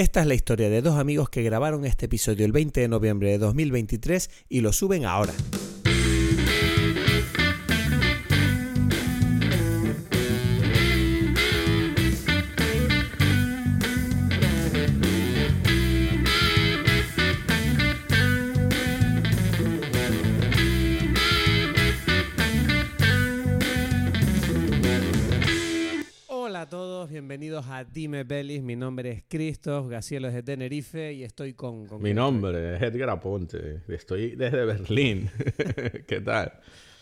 Esta es la historia de dos amigos que grabaron este episodio el 20 de noviembre de 2023 y lo suben ahora. Dime Belis. Mi nombre es Christoph Gacielos de Tenerife y estoy con. con Mi nombre es Edgar Aponte. Estoy desde Berlín. ¿Qué tal?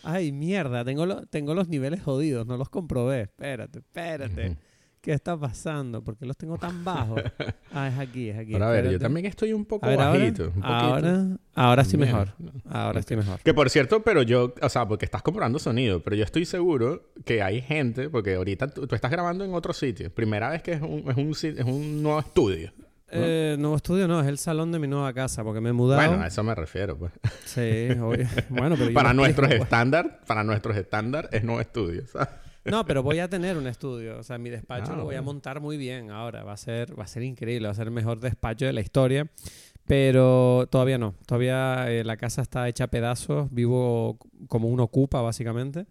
Ay, mierda, tengo, lo- tengo los niveles jodidos, no los comprobé. Espérate, espérate. ¿Qué está pasando? ¿Por qué los tengo tan bajos? Ah, es aquí, es aquí. Ahora, a ver, yo también estoy un poco ver, ahora, bajito. un ahora, Bien. mejor. Ahora estoy mejor. Que por cierto, pero yo, o sea, porque estás comprando sonido, pero yo estoy seguro que hay gente, porque ahorita tú, tú estás grabando en otro sitio. Primera vez que es un, es un, es un nuevo estudio. Eh, nuevo estudio no, es el salón de mi nueva casa porque me he mudado. Bueno, a eso me refiero, pues. Sí, obvio. Bueno, pero yo para nuestros estándar, para nuestros estándar es nuevo estudio, ¿sabes? No, pero voy a tener un estudio. O sea, mi despacho Ah, lo voy a montar muy bien ahora. Va a ser, va a ser increíble. Va a ser el mejor despacho de la historia. Pero todavía no. Todavía eh, la casa está hecha a pedazos. Vivo como un ocupa, básicamente.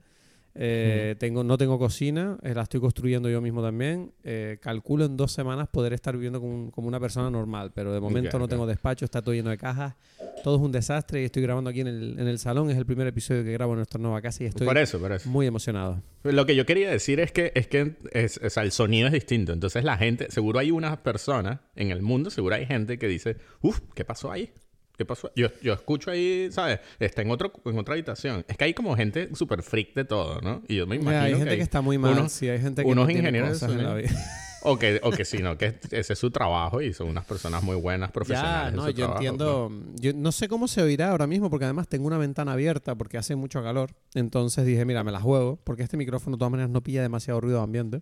Eh, tengo, no tengo cocina. eh, la estoy construyendo yo mismo también. Eh, calculo en dos semanas poder estar viviendo como, un- como una persona normal. Pero de momento no tengo despacho. Está todo lleno de cajas. Todo es un desastre. Y estoy grabando aquí en el, en el salón. Es el primer episodio que grabo en nuestra nueva casa. Y estoy Por eso, por eso. muy emocionado. Lo que yo quería decir es que, es que es, o sea, el sonido es distinto. Entonces la gente, seguro hay unas personas en el mundo, seguro hay gente que dice, uff, ¿qué pasó ahí? ¿Qué pasó? Yo, yo escucho ahí, ¿sabes? Está en, otro, en otra habitación. Es que hay como gente súper freak de todo, ¿no? Y yo me imagino Ya, hay gente que, hay está muy mal. unos- sí, hay gente que unos no tiene ingenieros cosas en la vida. O que, o que sí, no, que ese es su trabajo y son unas personas muy buenas, Ya, profesionales. en no, yo trabajo, entiendo. Yo no sé cómo se oirá ahora mismo porque además tengo una ventana abierta porque hace mucho calor. Entonces dije, mira, me la juego porque este micrófono de todas maneras no pilla demasiado ruido de ambiente.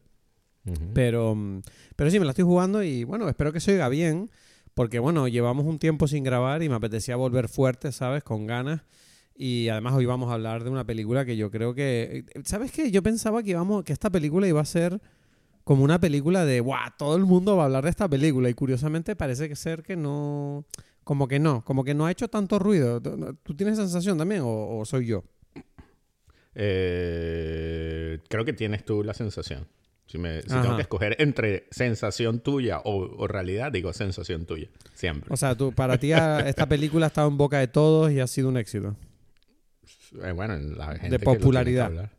pues. Pero, mm, pero sí, me la estoy jugando y bueno, espero que se oiga bien. Porque bueno, llevamos un tiempo sin grabar y me apetecía volver fuerte, ¿sabes? Con ganas. Y además hoy vamos a hablar de una película que yo creo que... ¿Sabes qué? Yo pensaba que, íbamos, que esta película iba a ser como una película de... ¡Guau! Todo el mundo va a hablar de esta película. Y curiosamente parece que ser que no... Como que no. Como que no ha hecho tanto ruido. ¿Tú tienes sensación también o, o soy yo? Eh, creo que tienes tú la sensación. Si, me, si tengo que escoger entre sensación tuya o, o realidad, digo sensación tuya. Siempre. O sea, tú, para ti ah, esta película ha estado en boca de todos y ha sido un éxito. Eh, bueno, la gente De que popularidad.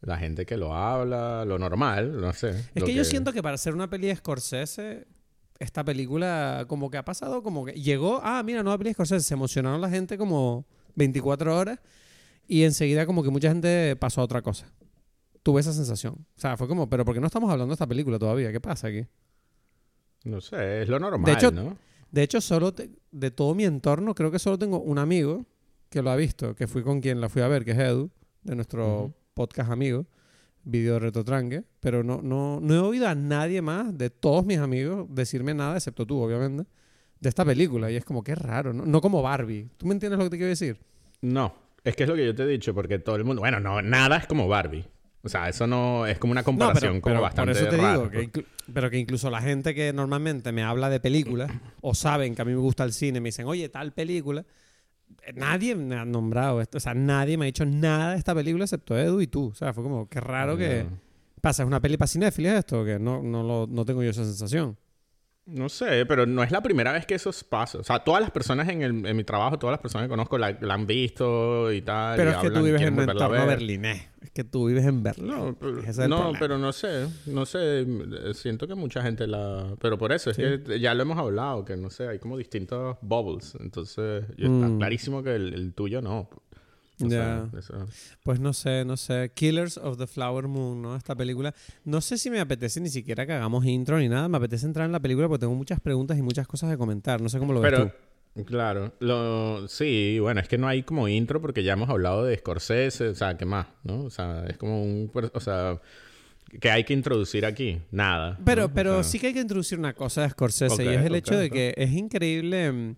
La gente que lo habla, lo normal, no sé. Es que, yo siento que para ser una peli de Scorsese, esta película como que ha pasado, como que llegó, ah, mira, nueva peli de Scorsese, se emocionaron la gente como 24 horas y enseguida como que mucha gente pasó a otra cosa. Tuve esa sensación. O sea, fue como, pero ¿por qué no estamos hablando de esta película todavía? ¿Qué pasa aquí? No sé, es lo normal, De hecho, ¿no? De hecho, solo te- de todo mi entorno, creo que solo tengo un amigo que lo ha visto, que fui con quien la fui a ver, que es Edu, de nuestro podcast amigo, Video de Retotranque, pero no, no, no he oído a nadie más de todos mis amigos decirme nada, excepto tú, obviamente, de esta película. Y es como, qué raro, ¿no? No como Barbie. ¿Tú me entiendes lo que te quiero decir? No, es que es lo que yo te he dicho, porque todo el mundo... Bueno, no, nada es como Barbie. O sea, eso no... Es como una comparación como bastante por eso te rara, digo, que pues. inclu- pero que incluso la gente que normalmente me habla de películas o saben que a mí me gusta el cine, me dicen, oye, tal película, eh, nadie me ha nombrado esto, o sea, nadie me ha dicho nada de esta película excepto Edu y tú, o sea, fue como, qué raro que... No. Pasa, ¿es una peli para cinéfilos esto? Que no, no, lo- no tengo yo esa sensación. No sé, pero no es la primera vez que eso pasa. O sea, todas las personas en, el- en mi trabajo, todas las personas que conozco la, la han visto y tal. Pero y es que tú vives en entorno ver. berlinés. Es que tú vives en Berlín. No, pero, es el no, pero no sé, no sé, eh, siento que mucha gente la... Pero por eso, es Sí. que ya lo hemos hablado, que no sé, hay como distintos bubbles. Entonces, está Mm. clarísimo que el, el tuyo no. O sea, Ya. eso- Pues no sé, no sé. Killers of the Flower Moon, ¿no? Esta película. No sé si me apetece ni siquiera que hagamos intro ni nada. Me apetece entrar en la película porque tengo muchas preguntas y muchas cosas que comentar. No sé cómo lo ves Pero, tú. claro, lo, sí, bueno, es que no hay como intro porque ya hemos hablado de Scorsese, o sea, ¿qué más? ¿No? O sea, es como un... O sea, que hay que introducir aquí? Nada. Pero, ¿no? pero O sea, sí que hay que introducir una cosa de Scorsese Ok, y es el ok, hecho de ok. que es increíble.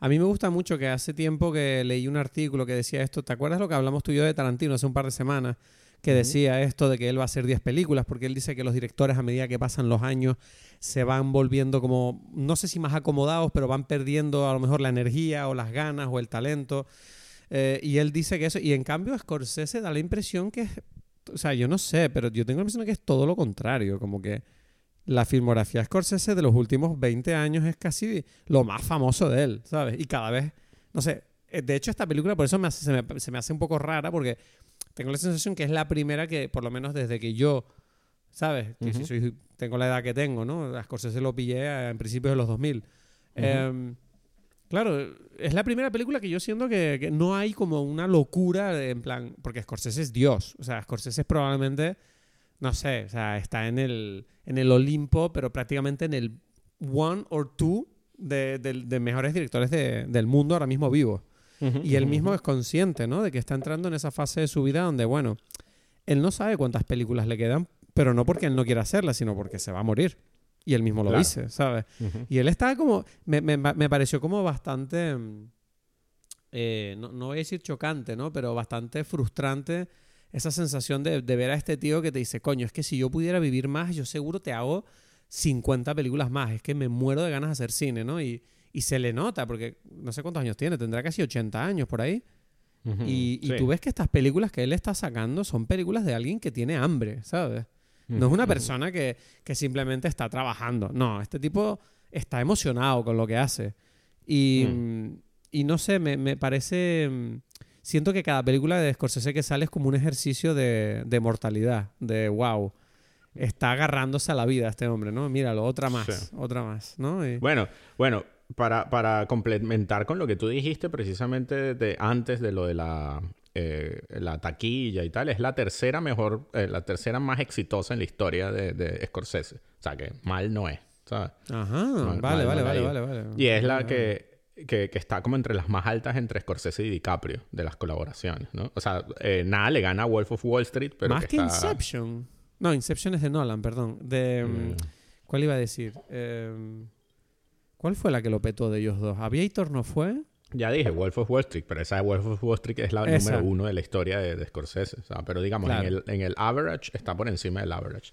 A mí me gusta mucho que hace tiempo que leí un artículo que decía esto. ¿Te acuerdas lo que hablamos tú y yo de Tarantino hace un par de semanas? que decía esto de que él va a hacer 10 películas, porque él dice que los directores a medida que pasan los años se van volviendo como, no sé si más acomodados, pero van perdiendo a lo mejor la energía o las ganas o el talento. Eh, y él dice que eso, y en cambio Scorsese da la impresión que es, o sea, yo no sé, pero yo tengo la impresión de que es todo lo contrario, como que la filmografía Scorsese de los últimos 20 años es casi lo más famoso de él, ¿sabes? Y cada vez, no sé, eh, de hecho esta película por eso me se, me, se me hace un poco rara porque tengo la sensación que es la primera que, por lo menos desde que yo, ¿sabes? Que si soy, tengo la edad que tengo, ¿no? A Scorsese lo pillé en principios de los 2000. Em, claro, es la primera película que yo siento que, no hay como una locura en plan, porque Scorsese es Dios, o sea, Scorsese es probablemente, no sé, o sea, está en el, en el Olimpo, pero prácticamente en el one or two de, de, mejores directores del mundo ahora mismo vivos y él mismo es consciente, ¿no? De que está entrando en esa fase de su vida donde, bueno, él no sabe cuántas películas le quedan, pero no porque él no quiera hacerlas, sino porque se va a morir. Y él mismo lo dice, ¿sabes? Y él está como, me, me, me pareció como bastante, eh, no, no, voy a decir chocante, ¿no? Pero bastante frustrante esa sensación de, de ver a este tío que te dice, coño, es que si yo pudiera vivir más, yo seguro te hago 50 películas más. Es que me muero de ganas de hacer cine, ¿no? Y, y se le nota, porque no sé cuántos años tiene, tendrá casi 80 años por ahí. y, tú ves que estas películas que él está sacando son películas de alguien que tiene hambre, ¿sabes? No es una persona que, simplemente está trabajando. No, este tipo está emocionado con lo que hace. Y, mm, y no sé, me, parece... Siento que cada película de Scorsese que sale es como un ejercicio de, de mortalidad, de wow está agarrándose a la vida este hombre, ¿no? Míralo, otra más, otra más, ¿no? Bueno, bueno, para, para complementar con lo que tú dijiste precisamente de antes de lo de la, eh, la taquilla y tal, es la tercera mejor, eh, la tercera más exitosa en la historia de, de, Scorsese. O sea, que mal no es, ¿sabes? Ajá, vale, vale, vale, vale, vale, Y es la que, que, que, está como entre las más altas entre Scorsese y DiCaprio de las colaboraciones, ¿no? O sea, eh, nada le gana a Wolf of Wall Street, pero Más que, Inception. No, Inception es de Nolan, perdón. De... Mm, ¿Cuál iba a decir? Eh... ¿Cuál fue la que lo petó de ellos dos? ¿Aviator no fue? Ya dije, Wolf of Wall Street, pero esa de Wolf of Wall Street es la número uno de la historia de, Scorsese. O sea, pero digamos, en, el, en el average está por encima del average.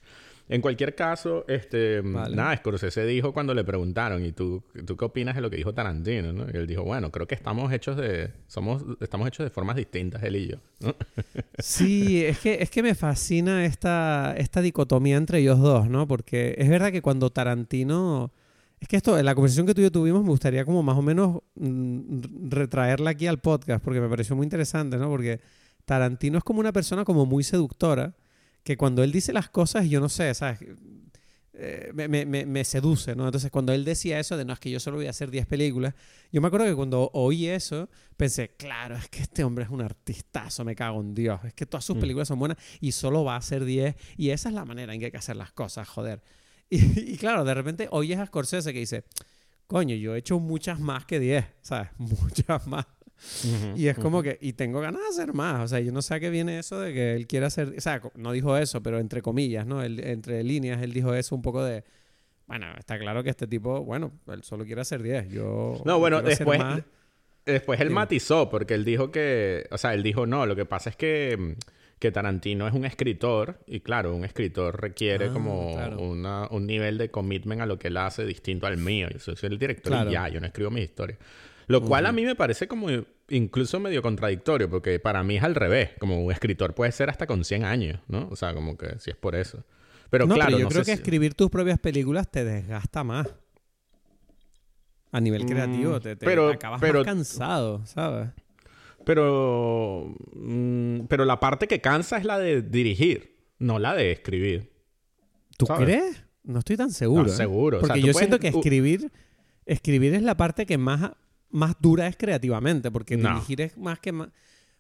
En cualquier caso, este, nada, Scorsese dijo cuando le preguntaron, ¿y tú, tú qué opinas de lo que dijo Tarantino? ¿no? Y él dijo, bueno, creo que estamos hechos de, somos, estamos hechos de formas distintas, él y yo. sí, es que, es que me fascina esta, esta dicotomía entre ellos dos, ¿no? Porque es verdad que cuando Tarantino es que esto, en la conversación que tú y yo tuvimos, me gustaría como más o menos mm, retraerla aquí al podcast, porque me pareció muy interesante, ¿no? Porque Tarantino es como una persona como muy seductora, que cuando él dice las cosas, yo no sé, ¿sabes? Eh, me, me, me, seduce, ¿no? Entonces, cuando él decía eso de no, es que yo solo voy a hacer 10 películas, yo me acuerdo que cuando oí eso, pensé, claro, es que este hombre es un artistazo, me cago en Dios, es que todas sus mm. películas son buenas y solo va a hacer 10, y esa es la manera en que hay que hacer las cosas, joder. Y, claro, de repente oyes a Scorsese que dice, coño, yo he hecho muchas más que 10, ¿sabes? Muchas más. Y es como que, y tengo ganas de hacer más. O sea, yo no sé a qué viene eso de que él quiere hacer, o sea, no dijo eso, pero entre comillas, ¿no? entre líneas, él dijo eso un poco de, bueno, está claro que este tipo, bueno, él solo quiere hacer 10. Yo. No, bueno, después. Después él matizó, porque él dijo que, o sea, él dijo, no, lo que pasa es que que Tarantino es un escritor y claro, un escritor requiere ah, como un nivel de commitment a lo que él hace distinto al mío. Yo soy el director y ya, yo no escribo mis historias. Lo cual a mí me parece como incluso medio contradictorio, porque para mí es al revés. Como un escritor puede ser hasta con 100 años, ¿no? O sea, como que si es por eso. Pero claro, yo creo que escribir tus propias películas te desgasta más. A nivel creativo, mm, te, pero, acabas más cansado, ¿sabes? Pero, mm, pero la parte que cansa es la de dirigir, no la de escribir. ¿Tú crees? No estoy tan seguro. ¿eh? seguro. Porque yo siento que escribir, escribir es la parte que más, más dura es creativamente, porque dirigir es más que más...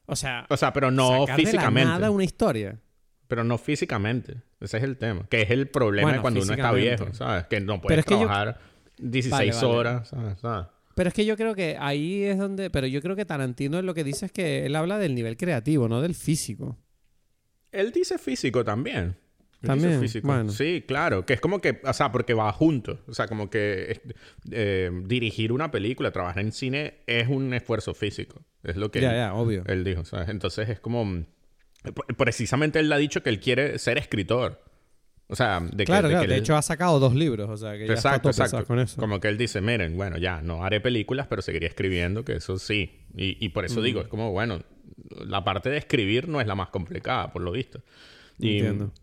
O sea, o sea pero no físicamente. De nada una historia. Pero no físicamente. Ese es el tema. Que es el problema cuando uno está viejo, ¿sabes? Que no puedes trabajar 16 horas, ¿sabes? Pero es que yo creo que ahí es donde. Pero yo creo que Tarantino lo que dice es que él habla del nivel creativo, no del físico. Él dice físico también. También. Físico. Bueno. Sí, claro. Que es como que. O sea, porque va junto. O sea, como que eh, dirigir una película, trabajar en cine es un esfuerzo físico. Es lo que. Ya, ya, obvio. Él dijo. ¿sabes? Entonces es como. Precisamente él ha dicho que él quiere ser escritor. O sea, de que... Claro, de claro. que De hecho, ha sacado dos libros. O sea, que ya está Exacto, pesado exacto. con eso. Como que él dice, miren, bueno, ya, no haré películas, pero seguiré escribiendo, que eso sí. Y, y por eso digo, es como, bueno, la parte de escribir no es la más complicada, por lo visto. Y, Entiendo.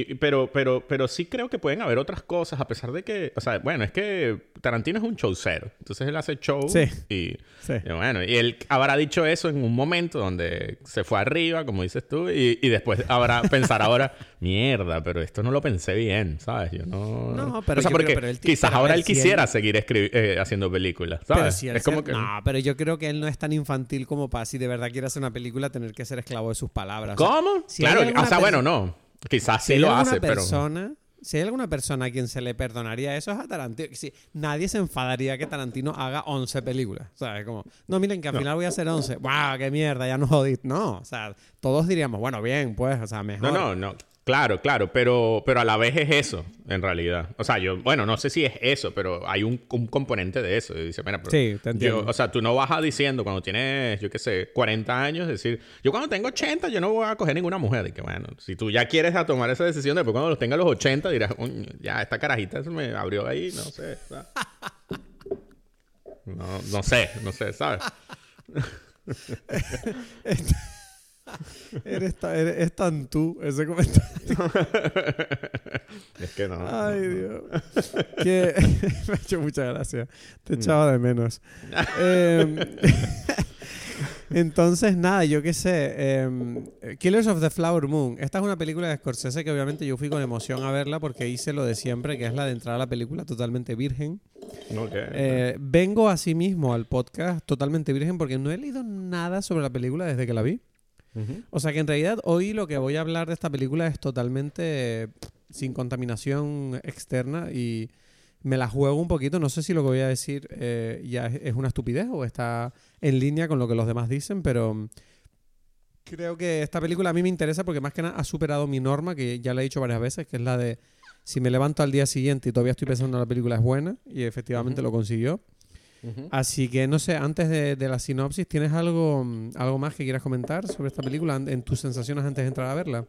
Y- pero, pero, pero sí creo que pueden haber otras cosas, a pesar de que, o sea, bueno, es que Tarantino es un showcero. Entonces él hace show Sí. y, Sí. y bueno, y él habrá dicho eso en un momento donde se fue arriba, como dices tú, y, y después habrá pensar ahora, mierda, pero esto no lo pensé bien, ¿sabes? Yo no... No, pero o sea, creo- porque pero él ti- quizás pero ahora él si él- quisiera seguir eh, haciendo películas, Pero ¿sabes? si es como que... No, pero yo creo que él no es tan infantil como para si de verdad quiere hacer una película tener que ser esclavo de sus palabras. O sea, ¿Cómo? si claro, o sea, bueno, no. Quizás si sí hay lo hace, pero... persona, Si hay alguna persona a quien se le perdonaría eso es a Tarantino. Si, nadie se enfadaría que Tarantino haga 11 películas. ¿Sabes? Como, no, miren que al final voy a hacer 11. ¡Wow! ¡Qué mierda! Ya no jodí. No, o sea, todos diríamos, bueno, bien, pues, o sea, mejor. No, no, no. Claro, claro, pero, pero a la vez es eso, en realidad. O sea, yo, bueno, no sé si es eso, pero hay un, un componente de eso. Y dice, mira, pero Sí, te entiendo. yo- o sea, tú no vas a diciendo cuando tienes, yo qué sé, 40 años, decir, yo cuando tengo 80, yo no voy a coger ninguna mujer. Y que bueno, si tú ya quieres a tomar esa decisión, después cuando los tengas los 80, dirás, "Coño, ya, esta carajita se me abrió ahí, no sé. No, no sé, no sé, ¿sabes? Eres, ta- eres- es tan tú ese comentario. Es que no. Ay, Dios. Que me ha hecho mucha gracia. Te echaba de menos. Em, entonces, nada, yo qué sé. em, Killers of the Flower Moon. Esta es una película de Scorsese que obviamente yo fui con emoción a verla porque hice lo de siempre, que es la de entrar a la película totalmente virgen. Eh, vengo asimismo al podcast totalmente virgen porque no he leído nada sobre la película desde que la vi. O sea que en realidad hoy lo que voy a hablar de esta película es totalmente eh, sin contaminación externa y me la juego un poquito. No sé si lo que voy a decir eh, ya es, una estupidez o está en línea con lo que los demás dicen, pero mm, creo que esta película a mí me interesa porque más que nada ha superado mi norma, que ya la he dicho varias veces, que es la de si me levanto al día siguiente y todavía estoy pensando la película es buena y efectivamente lo consiguió. Así que no sé, antes de, de la sinopsis, ¿tienes algo, algo más que quieras comentar sobre esta película en tus sensaciones antes de entrar a verla?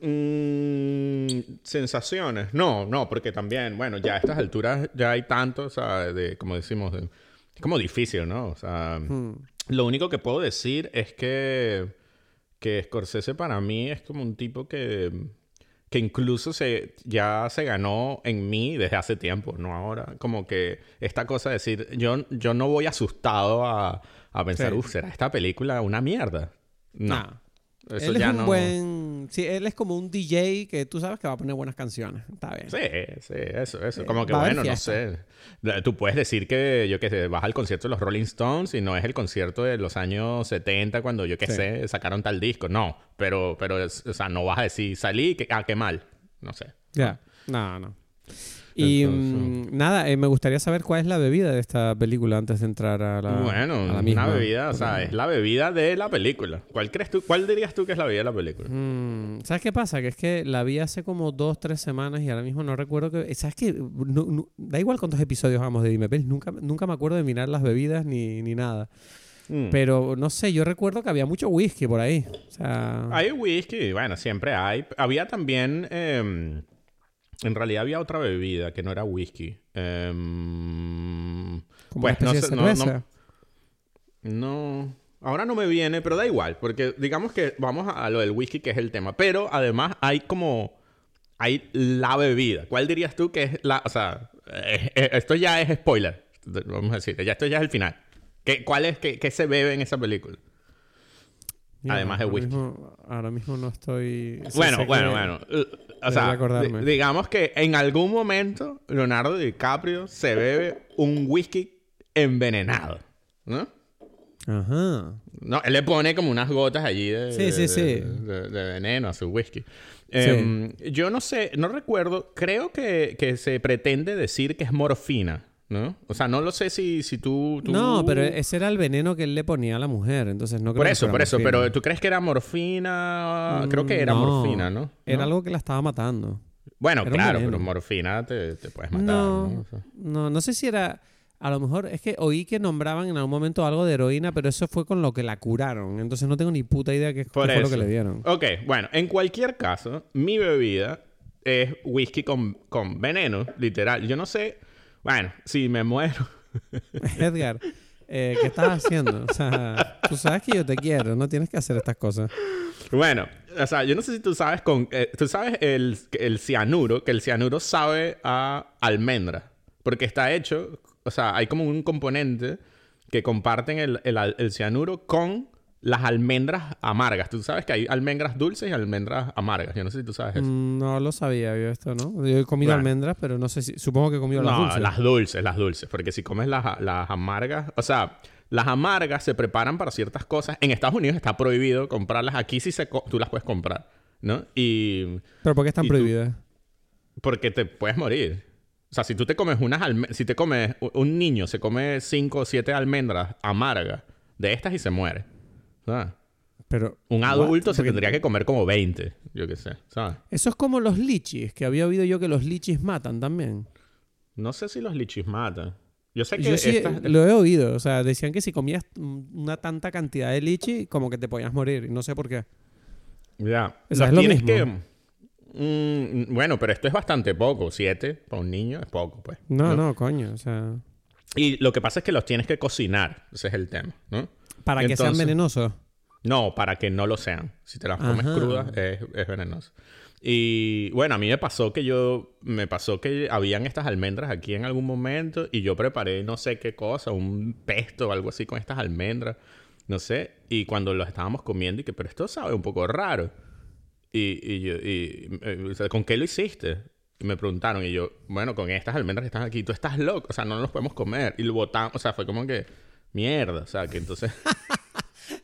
Mm, sensaciones. No, no, porque también, bueno, ya a estas alturas ya hay tanto, o sea, de, como decimos, de- es como difícil, ¿no? O sea, Hmm. lo único que puedo decir es que, que Scorsese para mí es como un tipo que, que incluso se, ya se ganó en mí desde hace tiempo, no ahora. Como que esta cosa de decir, yo, yo no voy asustado a, a pensar, Sí. uff, ¿será esta película una mierda? No. Nah. Eso él es un no. buen... Sí, él es como un DJ que tú sabes que va a poner buenas canciones. Está bien. Sí, sí, eso, eso. Eh, Como que va bueno, no sé. Tú puedes decir que, yo qué sé, vas al concierto de los Rolling Stones y no es el concierto de los años 70 cuando, yo qué Sí. sé, sacaron tal disco. No, pero, pero, o sea, no vas a decir, salí, que, ah, qué mal. No sé. Ya. No, no. Y Entonces- mm, nada, eh, me gustaría saber cuál es la bebida de esta película antes de entrar a la, bueno, a la una misma. bebida, o sea, es la bebida de la película. ¿Cuál crees tú, cuál dirías tú que es la bebida de la película? Mm, ¿Sabes qué pasa? Que es que la vi hace como dos, tres semanas y ahora mismo no recuerdo que... ¿Sabes qué? No- no- da igual cuántos episodios hagamos de Dime nunca, nunca me acuerdo de mirar las bebidas ni, ni nada. Mm. Pero no sé, yo recuerdo que había mucho whisky por ahí. O sea... Hay whisky, bueno, siempre hay. Había también, em, en realidad había otra bebida que no era whisky. Em, como pues, una no sé, de no- no- no, ahora no me viene, pero da igual, porque digamos que vamos a, lo del whisky, que es el tema. Pero además hay como, hay la bebida. ¿Cuál dirías tú que es la, o sea, eh, eh, esto ya es spoiler, vamos a decir, ya esto ya es el final. ¿Qué, ¿Cuál es, qué se bebe en esa película? Además de whisky. mismo- ahora mismo no estoy... Bueno, bueno, bueno. O sea, acordarme. digamos que en algún momento Leonardo DiCaprio se bebe un whisky envenenado, ¿no? Ajá. No, él le pone como unas gotas allí de, Sí, sí, de- sí. de- de veneno a su whisky. Em, yo no sé, no recuerdo, creo que, que se pretende decir que es morfina, ¿no? O sea, no lo sé si, si tú, tú- No, pero ese era el veneno que él le ponía a la mujer, entonces no creo Por eso, por eso, morfina. pero ¿tú crees que era morfina? Creo que Mm, era no. morfina, ¿no? Era ¿No? algo que la estaba matando. Bueno, Era claro, pero morfina te, te puedes matar, No, ¿no? O sea, no, no sé si era... A lo mejor es que oí que nombraban en algún momento algo de heroína, pero eso fue con lo que la curaron. Entonces no tengo ni puta idea qué, qué fue lo que le dieron. Ok, bueno, en cualquier caso, mi bebida es whisky con, con veneno, literal. Yo no sé, bueno, si me muero. Edgar, eh, ¿qué estás haciendo? O sea, tú sabes que yo te quiero, no tienes que hacer estas cosas. Bueno, o sea, yo no sé si tú sabes con... eh, tú sabes el, el cianuro, que el cianuro sabe a almendra. Porque está hecho, o sea, hay como un componente que comparten el, el cianuro con las almendras amargas. Tú sabes que hay almendras dulces y almendras amargas. Yo no sé si tú sabes eso. Mm, No lo sabía yo esto, ¿no? Yo he comido almendras, pero no sé si... Supongo que he comido las No, dulces. las dulces, las dulces. Porque si comes las, las amargas, o sea, las amargas se preparan para ciertas cosas. En Estados Unidos está prohibido comprarlas. Aquí sí se tú las puedes comprar, ¿no? Y ¿Pero por qué están prohibidas? porque te puedes morir. O sea, si tú te comes unas almendras, si te comes, un niño se come cinco o siete almendras amargas de estas y se muere. ¿Sabes? Pero... Un ¿what? adulto se Porque tendría que comer como 20, yo qué sé, ¿sabes? Eso es como los lichis, que había oído yo que los lichis matan también. No sé si los lichis matan. Yo sé que Yo sí lo he oído. O sea, decían que si comías una tanta cantidad de lichi, como que te podías morir. Y no sé por qué. Ya. O sea, es lo tienes mismo. que... Mm, bueno, pero esto es bastante poco. Siete para un niño es poco, pues. No, no, coño. O sea... Y lo que pasa es que los tienes que cocinar. Ese es el tema, ¿no? Para que sean Entonces- venenosos. No, para que no lo sean. Si te las comes Ajá. crudas, es, es venenoso. Y bueno, a mí me pasó que yo... Me pasó que habían estas almendras aquí en algún momento y yo preparé no sé qué cosa, un pesto o algo así con estas almendras. No sé. Y cuando los estábamos comiendo y que, pero esto sabe un poco raro. Y, y yo, y, eh, o sea, ¿con qué lo hiciste? Y me preguntaron y yo, bueno, con estas almendras que están aquí, tú estás loco, o sea, no nos podemos comer. Y lo botamos, o sea, fue como que, mierda, o sea, que entonces...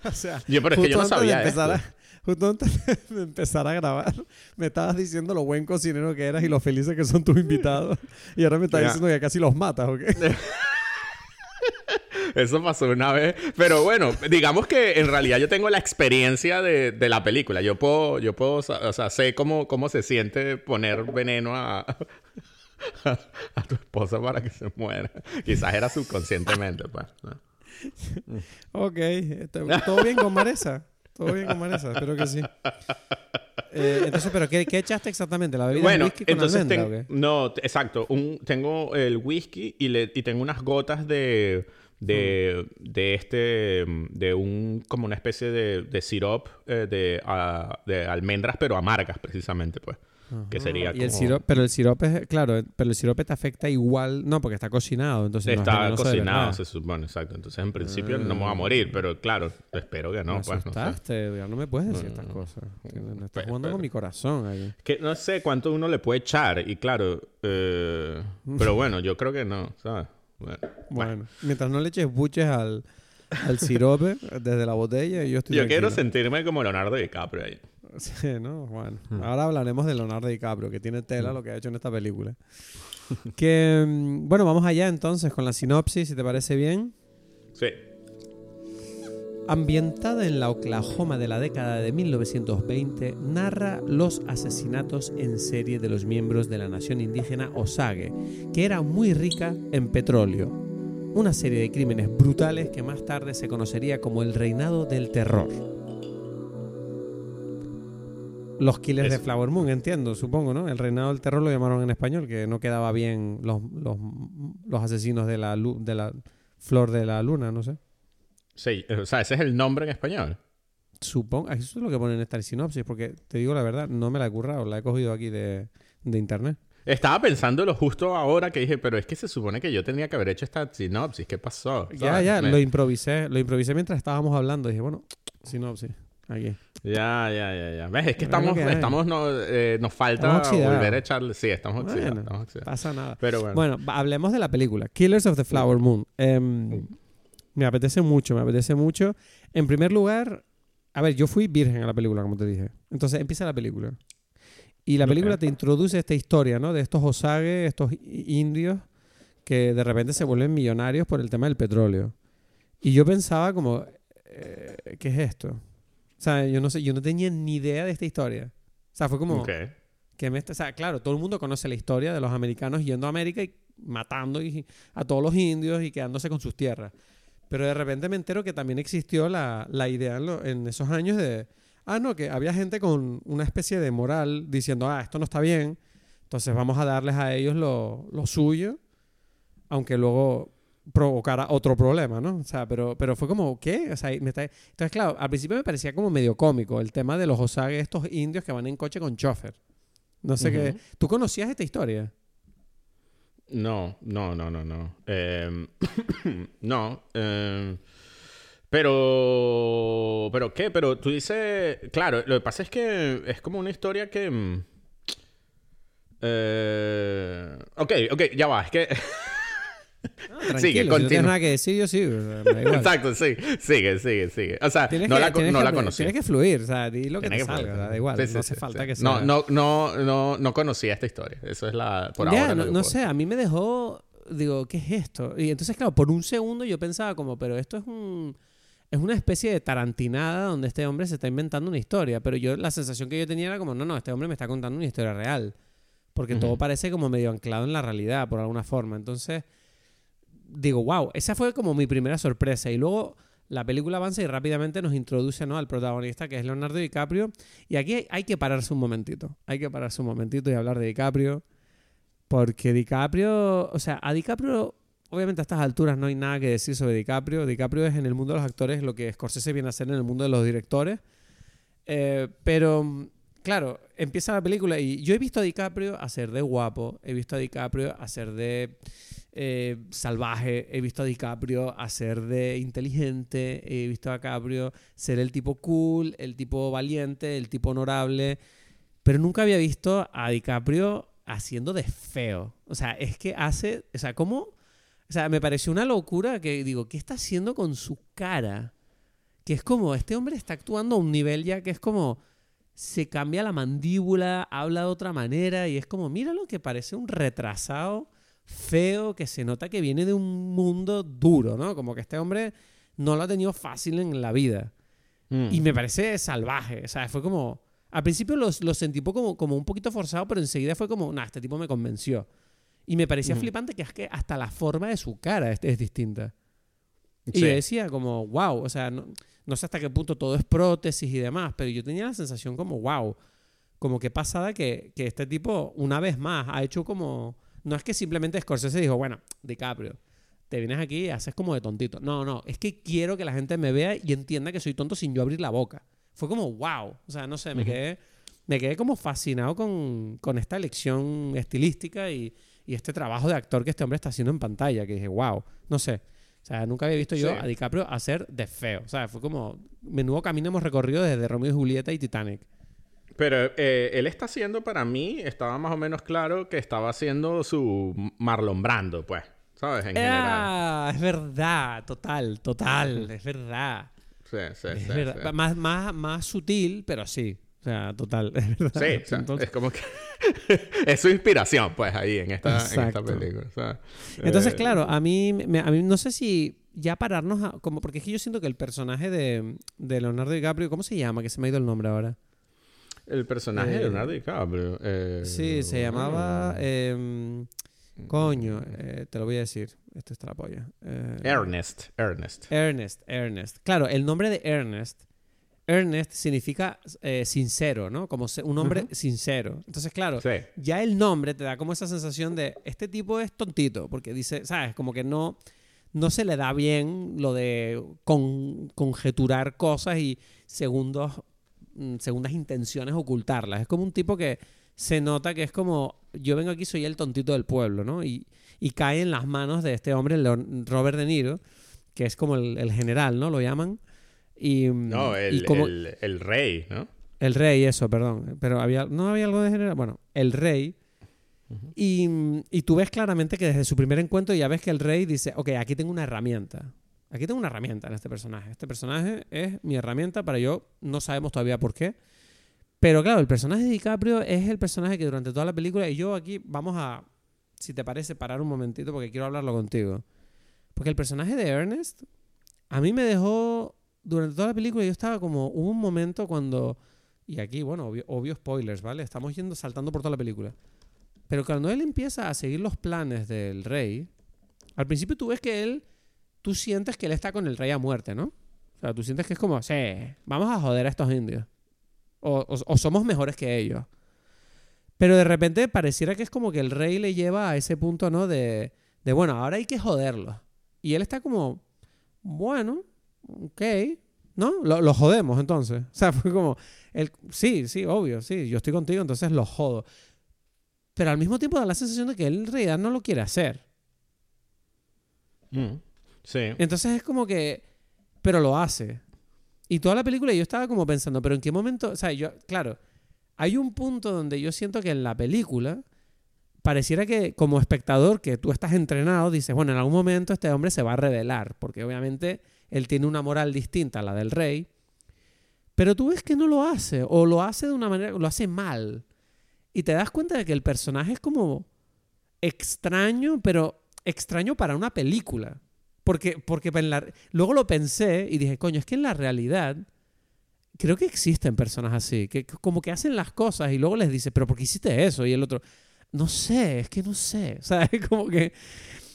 O sea, Yo, pero es que yo no sabía a- Justo antes de empezar a grabar, me estabas diciendo lo buen cocinero que eras y lo felices que son tus invitados. Y ahora me estás diciendo que casi los matas, ¿o qué? Eso pasó una vez. Pero bueno, digamos que en realidad yo tengo la experiencia de, de la película. Yo puedo, yo puedo, o sea, sé cómo, cómo se siente poner veneno a, a, a tu esposa para que se muera. Quizás era subconscientemente, pues. ¿no? Ok. esto- ¿Todo bien con Maresa? Todo bien con Maresa, espero que sí. Eh, entonces, ¿pero qué, qué echaste exactamente? ¿La bebida Bueno, whisky con entonces almendra ten- o qué? no, exacto. Un, tengo el whisky y, le, y tengo unas gotas de de, de este de un como una especie de, de sirop eh, de, ah, de almendras pero amargas precisamente pues que sería Y el como- sirope, pero el sirope, claro, pero el sirope te afecta igual, no, porque está cocinado, entonces no es está de cocinado se supone exacto entonces en principio no me voy a morir pero claro espero que no me pues no sé. asustaste, no me puedes decir estas cosas. Tienes- Estás Pues, jugando con mi corazón ahí. que no sé cuánto uno le puede echar y claro eh, pero bueno yo creo que no sabes bueno, Bueno, mientras no le eches buches al, al sirope desde la botella, yo estoy yo quiero tranquilo. sentirme como Leonardo DiCaprio ahí Sí, ¿no? Bueno, Hmm. ahora hablaremos de Leonardo DiCaprio, que tiene tela lo que ha hecho en esta película. que, mm, bueno, vamos allá entonces con la sinopsis, si te parece bien. sí Ambientada en la Oklahoma de la década de 1920, narra los asesinatos en serie de los miembros de la nación indígena Osage, que era muy rica en petróleo. Una serie de crímenes brutales que más tarde se conocería como el reinado del terror. Los killers de. Flower Moon, entiendo, supongo, ¿no? El reinado del terror lo llamaron en español, que no quedaba bien los, los, los asesinos de la, lu- de la flor de la luna, no sé. Sí, o sea, ese es el nombre en español. Supongo, eso es lo que pone en esta sinopsis, porque te digo la verdad, no me la he currado, la he cogido aquí de, de internet. Estaba pensándolo justo ahora que dije, pero es que se supone que yo tenía que haber hecho esta sinopsis. ¿Qué pasó? Ya, ¿Sabes? ya, Me- lo improvisé, lo improvisé mientras estábamos hablando. Dije, bueno, sinopsis, aquí. Ya, ya, ya, ya. ¿Ves? Es que Es estamos, que estamos, no, eh, nos falta volver a echarle. Sí, estamos oxidados. Bueno, estamos oxidados. pasa nada. Pero bueno. Bueno, hablemos de la película, Killers of the Flower Moon. Em, me apetece mucho, me apetece mucho. En primer lugar, a ver, yo fui virgen a la película, como te dije. Entonces empieza la película. Y la película te introduce esta historia, ¿no? De estos Osage, estos indios que de repente se vuelven millonarios por el tema del petróleo. Y yo pensaba como, eh, ¿qué es esto? O sea, yo no sé, yo no tenía ni idea de esta historia. O sea, fue como Ok. que me o sea, claro, todo el mundo conoce la historia de los americanos yendo a América y matando y- a todos los indios y quedándose con sus tierras. Pero de repente me entero que también existió la, la idea en, lo- en esos años de, ah, no, que había gente con una especie de moral diciendo, ah, esto no está bien, entonces vamos a darles a ellos lo, lo suyo, aunque luego provocara otro problema, ¿no? O sea, pero, pero fue como, ¿qué? O sea, me está- Entonces, claro, al principio me parecía como medio cómico el tema de los Osage, estos indios que van en coche con chofer. No sé qué. ¿Tú conocías esta historia? No, no, no, no, no. Em, no. em, pero. ¿Pero qué? Pero tú dices. Claro, lo que pasa es que es como una historia que. mm, eh, ok, ok, ya va. Es que. Tranquilo, Sigue, si no continúa. tienes nada que decir, yo sí. o sea, me da igual. Exacto, sí. Sigue, sigue, sigue. O sea, Tienes no que- la, tienes no que- la conocí. Tienes que fluir, o sea, di lo que Tiene te que salga, fluir. da igual, Sí, sí, no sí, hace falta sí. que sea. No, no, no, no, no conocía esta historia. Eso es la. Por Ya, ahora. no, no sé, a mí me dejó, digo, ¿qué es esto? Y entonces, claro, por un segundo yo pensaba como, pero esto es un es una especie de tarantinada donde este hombre se está inventando una historia, pero yo la sensación que yo tenía era como, no, no, este hombre me está contando una historia real, porque todo Ujú. parece como medio anclado en la realidad por alguna forma. Entonces, digo, wow, esa fue como mi primera sorpresa y luego la película avanza y rápidamente nos introduce ¿no? al protagonista que es Leonardo DiCaprio. Y aquí hay, que pararse un momentito. Hay que pararse un momentito y hablar de DiCaprio. Porque DiCaprio, o sea, a DiCaprio, obviamente a estas alturas no hay nada que decir sobre DiCaprio. DiCaprio es en el mundo de los actores lo que Scorsese viene a hacer en el mundo de los directores. Eh, pero, claro, empieza la película y yo he visto a DiCaprio hacer de guapo, he visto a DiCaprio hacer de eh, salvaje, he visto a DiCaprio hacer de inteligente, he visto a DiCaprio ser el tipo cool, el tipo valiente, el tipo honorable, pero nunca había visto a DiCaprio haciendo de feo. O sea, es que hace, o sea, ¿cómo? O sea, me pareció una locura que digo, ¿qué está haciendo con su cara? Que es como, este hombre está actuando a un nivel ya que es como, se cambia la mandíbula, habla de otra manera y es como, míralo que parece un retrasado feo que se nota que viene de un mundo duro, ¿no? Como que este hombre no lo ha tenido fácil en la vida. Mm. Y me parece salvaje. O sea, fue como. Al principio lo, sentí como, como un poquito forzado, pero enseguida fue como, nah, este tipo me convenció. Y me parecía flipante que es que hasta la forma de su cara es, es distinta. Y yo decía como, wow, o sea, no, no sé hasta qué punto todo es prótesis y demás, pero yo tenía la sensación como, wow, como que pasada que, que este tipo, una vez más, ha hecho como... No es que simplemente Scorsese dijo, bueno, DiCaprio, te vienes aquí y haces como de tontito. No, no, es que quiero que la gente me vea y entienda que soy tonto sin yo abrir la boca. Fue como, wow, o sea, no sé, me quedé... Me quedé como fascinado con, con esta elección estilística y, y este trabajo de actor que este hombre está haciendo en pantalla, que dije, wow, no sé. O sea, nunca había visto yo Sí. a DiCaprio hacer de feo. O sea, fue como menudo camino hemos recorrido desde Romeo y Julieta y Titanic. Pero eh, él está haciendo, para mí, estaba más o menos claro que estaba haciendo su Marlon Brando, pues. ¿Sabes? En general. Ah, es verdad, total, total, es verdad. Sí, sí, Es sí. verdad. sí. Más, más, más sutil, pero sí. O sea, total, es verdad. Sí, o sea, Entonces, es como que es su inspiración, pues, ahí en esta, en esta película. o sea, Entonces, eh, claro, a mí, me- a mí no sé si ya pararnos a, como porque es que yo siento que el personaje de, de Leonardo DiCaprio, ¿cómo se llama? Que se me ha ido el nombre ahora. El personaje eh, de Leonardo DiCaprio. eh, Sí, se llamaba. em, coño, eh, te lo voy a decir. Esto está la polla. Eh, Ernest. Ernest. Ernest, Ernest. Claro, el nombre de Ernest. Ernest significa eh, sincero, ¿no? Como un hombre sincero. Entonces, claro, Sí. ya el nombre te da como esa sensación de este tipo es tontito, porque dice, ¿sabes? Como que no, no se le da bien lo de con- conjeturar cosas y segundos, segundas intenciones ocultarlas. Es como un tipo que se nota que es como, yo vengo aquí, soy el tontito del pueblo, ¿no? Y, y cae en las manos de este hombre, Leon- Robert De Niro, que es como el, el general, ¿no? Lo llaman. Y, No, y el, como, el, el rey, ¿no? el rey, eso, perdón. Pero había, no había algo de general. Bueno, el rey. y, y tú ves claramente que desde su primer encuentro ya ves que el rey dice, ok, aquí tengo una herramienta. Aquí tengo una herramienta en este personaje. Este personaje es mi herramienta para yo, no sabemos todavía por qué. Pero claro, el personaje de DiCaprio es el personaje que durante toda la película, y yo aquí vamos a, si te parece, parar un momentito porque quiero hablarlo contigo. Porque el personaje de Ernest, a mí me dejó, durante toda la película yo estaba como, hubo un momento cuando, y aquí, bueno, obvio, obvio spoilers, ¿vale? Estamos yendo saltando por toda la película. Pero cuando él empieza a seguir los planes del rey, al principio tú ves que él, tú sientes que él está con el rey a muerte, ¿no? O sea, tú sientes que es como, sí, vamos a joder a estos indios. O, somos mejores que ellos. Pero de repente pareciera que es como que el rey le lleva a ese punto, ¿no? De, de bueno, ahora hay que joderlos. Y él está como, bueno, ok, ¿no? Lo, lo jodemos entonces. O sea, fue como, el, sí, sí, obvio, sí, yo estoy contigo, entonces lo jodo. Pero al mismo tiempo da la sensación de que él en realidad no lo quiere hacer. Mm. Entonces es como que, pero lo hace. Y toda la película yo estaba como pensando, pero en qué momento, o sea, yo, claro, hay un punto donde yo siento que en la película pareciera que como espectador que tú estás entrenado, dices, bueno, en algún momento este hombre se va a revelar, porque obviamente él tiene una moral distinta a la del rey, pero tú ves que no lo hace, o lo hace de una manera, lo hace mal. Y te das cuenta de que el personaje es como extraño, pero extraño para una película. Porque, porque luego lo pensé y dije, coño, es que en la realidad creo que existen personas así, que como que hacen las cosas y luego les dices, pero ¿por qué hiciste eso? Y el otro, no sé, es que no sé. O sea, es como que,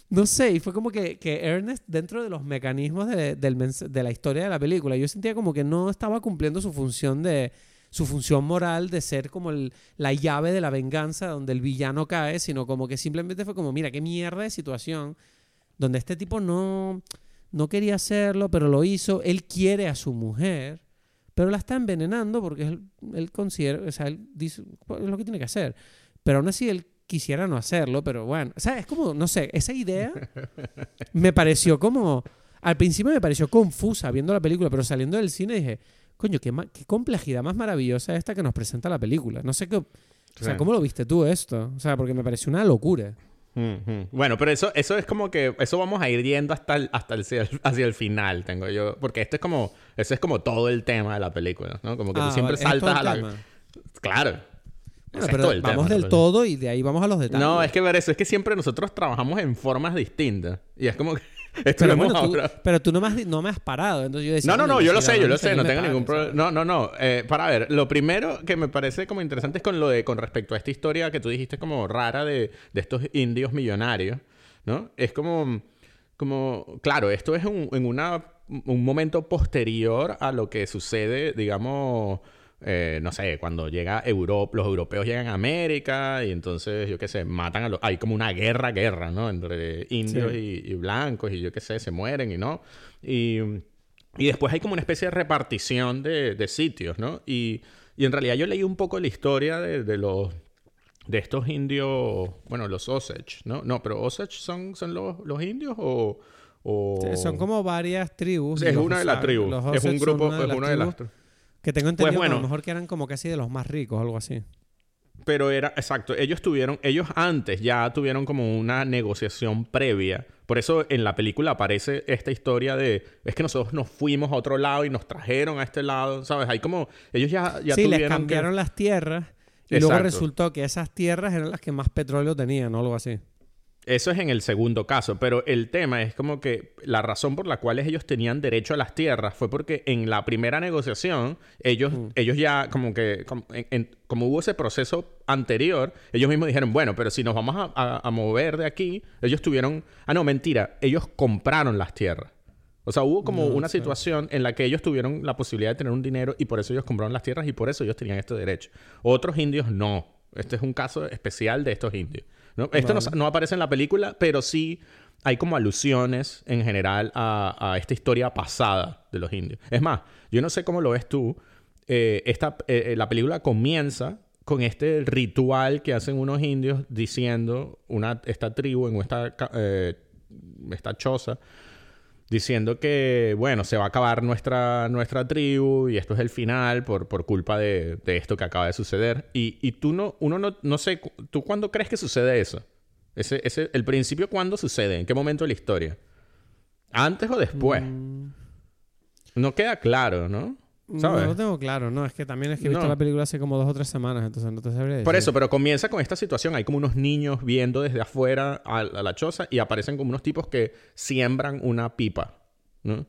no sé, y fue como que, que Ernest, dentro de los mecanismos de, del de la historia de la película, yo sentía como que no estaba cumpliendo su función de su función moral de ser como la llave de la venganza donde el villano cae, sino como que simplemente fue como, mira, qué mierda de situación donde este tipo no, no quería hacerlo, pero lo hizo, él quiere a su mujer, pero la está envenenando porque él, él considera, o sea, él dice, "Pues, es lo que tiene que hacer, pero aún así él quisiera no hacerlo, pero bueno, o sea, es como, no sé, esa idea me pareció como, al principio me pareció confusa viendo la película, pero saliendo del cine dije, coño, qué, qué complejidad más maravillosa esta que nos presenta la película. No sé qué, o sea. ¿cómo lo viste tú esto? O sea, porque me pareció una locura. Bueno, pero eso, eso es como que eso vamos a ir yendo hasta el, hasta el, hacia el- final, tengo yo. Porque esto es como, eso es como todo el tema de la película, ¿no? Como que Ah, tú siempre saltas a la. tema. Claro. Bueno, pero vamos tema, del todo y de ahí vamos a los detalles. No, es que ver eso, es que siempre nosotros trabajamos en formas distintas. Y es como que. Esto pero, lo bueno, tú, pero tú no me, has, no me has parado. Entonces yo decía, No, no, "Coño, no, yo lo sé, yo lo sé, no tengo pare", ningún problema. No, no, no. Eh, para ver, lo primero que me parece como interesante es con lo de, con respecto a esta historia que tú dijiste como rara de, de estos indios millonarios, ¿no? Es como, como, claro, esto es un, en una, un momento posterior a lo que sucede, digamos, eh, no sé, cuando llega Europa, los europeos llegan a América y entonces, yo qué sé, matan a los... Hay como una guerra, guerra, ¿no? Entre indios y, y blancos y yo qué sé, se mueren y no. Y, y después hay como una especie de repartición de, de sitios, ¿no? Y, y en realidad yo leí un poco la historia de, de los... De estos indios, bueno, los Osage, ¿no? No, pero Osage son, son los, los indios o... o- Sí, Son como varias tribus. Es una de las tribus. Es un grupo, es una de las tribus. Que tengo entendido que a lo mejor que eran como casi de los más ricos, algo así. Pero era, exacto, ellos tuvieron, ellos antes ya tuvieron como una negociación previa. Por eso en la película aparece esta historia de, es que nosotros nos fuimos a otro lado y nos trajeron a este lado, ¿sabes? Hay como, ellos ya, ya sí, les tuvieron cambiaron que... las tierras y luego resultó que esas tierras eran las que más petróleo tenían o algo así. Eso es en el segundo caso, pero el tema es como que la razón por la cual ellos tenían derecho a las tierras fue porque en la primera negociación ellos, ellos ya como que, como, en- en- como hubo ese proceso anterior, ellos mismos dijeron, bueno, pero si nos vamos a, a- a mover de aquí, ellos tuvieron, ah, no, mentira, ellos compraron las tierras. O sea, hubo como No, una situación en la que ellos tuvieron la posibilidad de tener un dinero y por eso ellos compraron las tierras y por eso ellos tenían este derecho. Otros indios no. Este es un caso especial de estos indios. ¿no? Esto no, Vale. no aparece en la película, pero sí hay como alusiones en general a, a esta historia pasada de los indios. Es más, yo no sé cómo lo ves tú. eh, esta, eh, eh, la película comienza con este ritual que hacen unos indios diciendo, una, esta tribu en esta, eh, esta choza, diciendo que, bueno, se va a acabar nuestra, nuestra tribu y esto es el final por, por culpa de, de esto que acaba de suceder. Y, y tú no, uno no, no sé, ¿tú cuándo crees que sucede eso? Ese, ese, el principio, ¿cuándo sucede? ¿En qué momento de la historia? ¿Antes o después? Mm, No queda claro, ¿no? ¿Sabes? No lo tengo claro, no, es que también es que he visto No. la película hace como dos o tres semanas, entonces no te sabría decir. Por eso, pero comienza con esta situación. Hay como unos niños viendo desde afuera a, a la choza y aparecen como unos tipos que siembran una pipa, ¿no?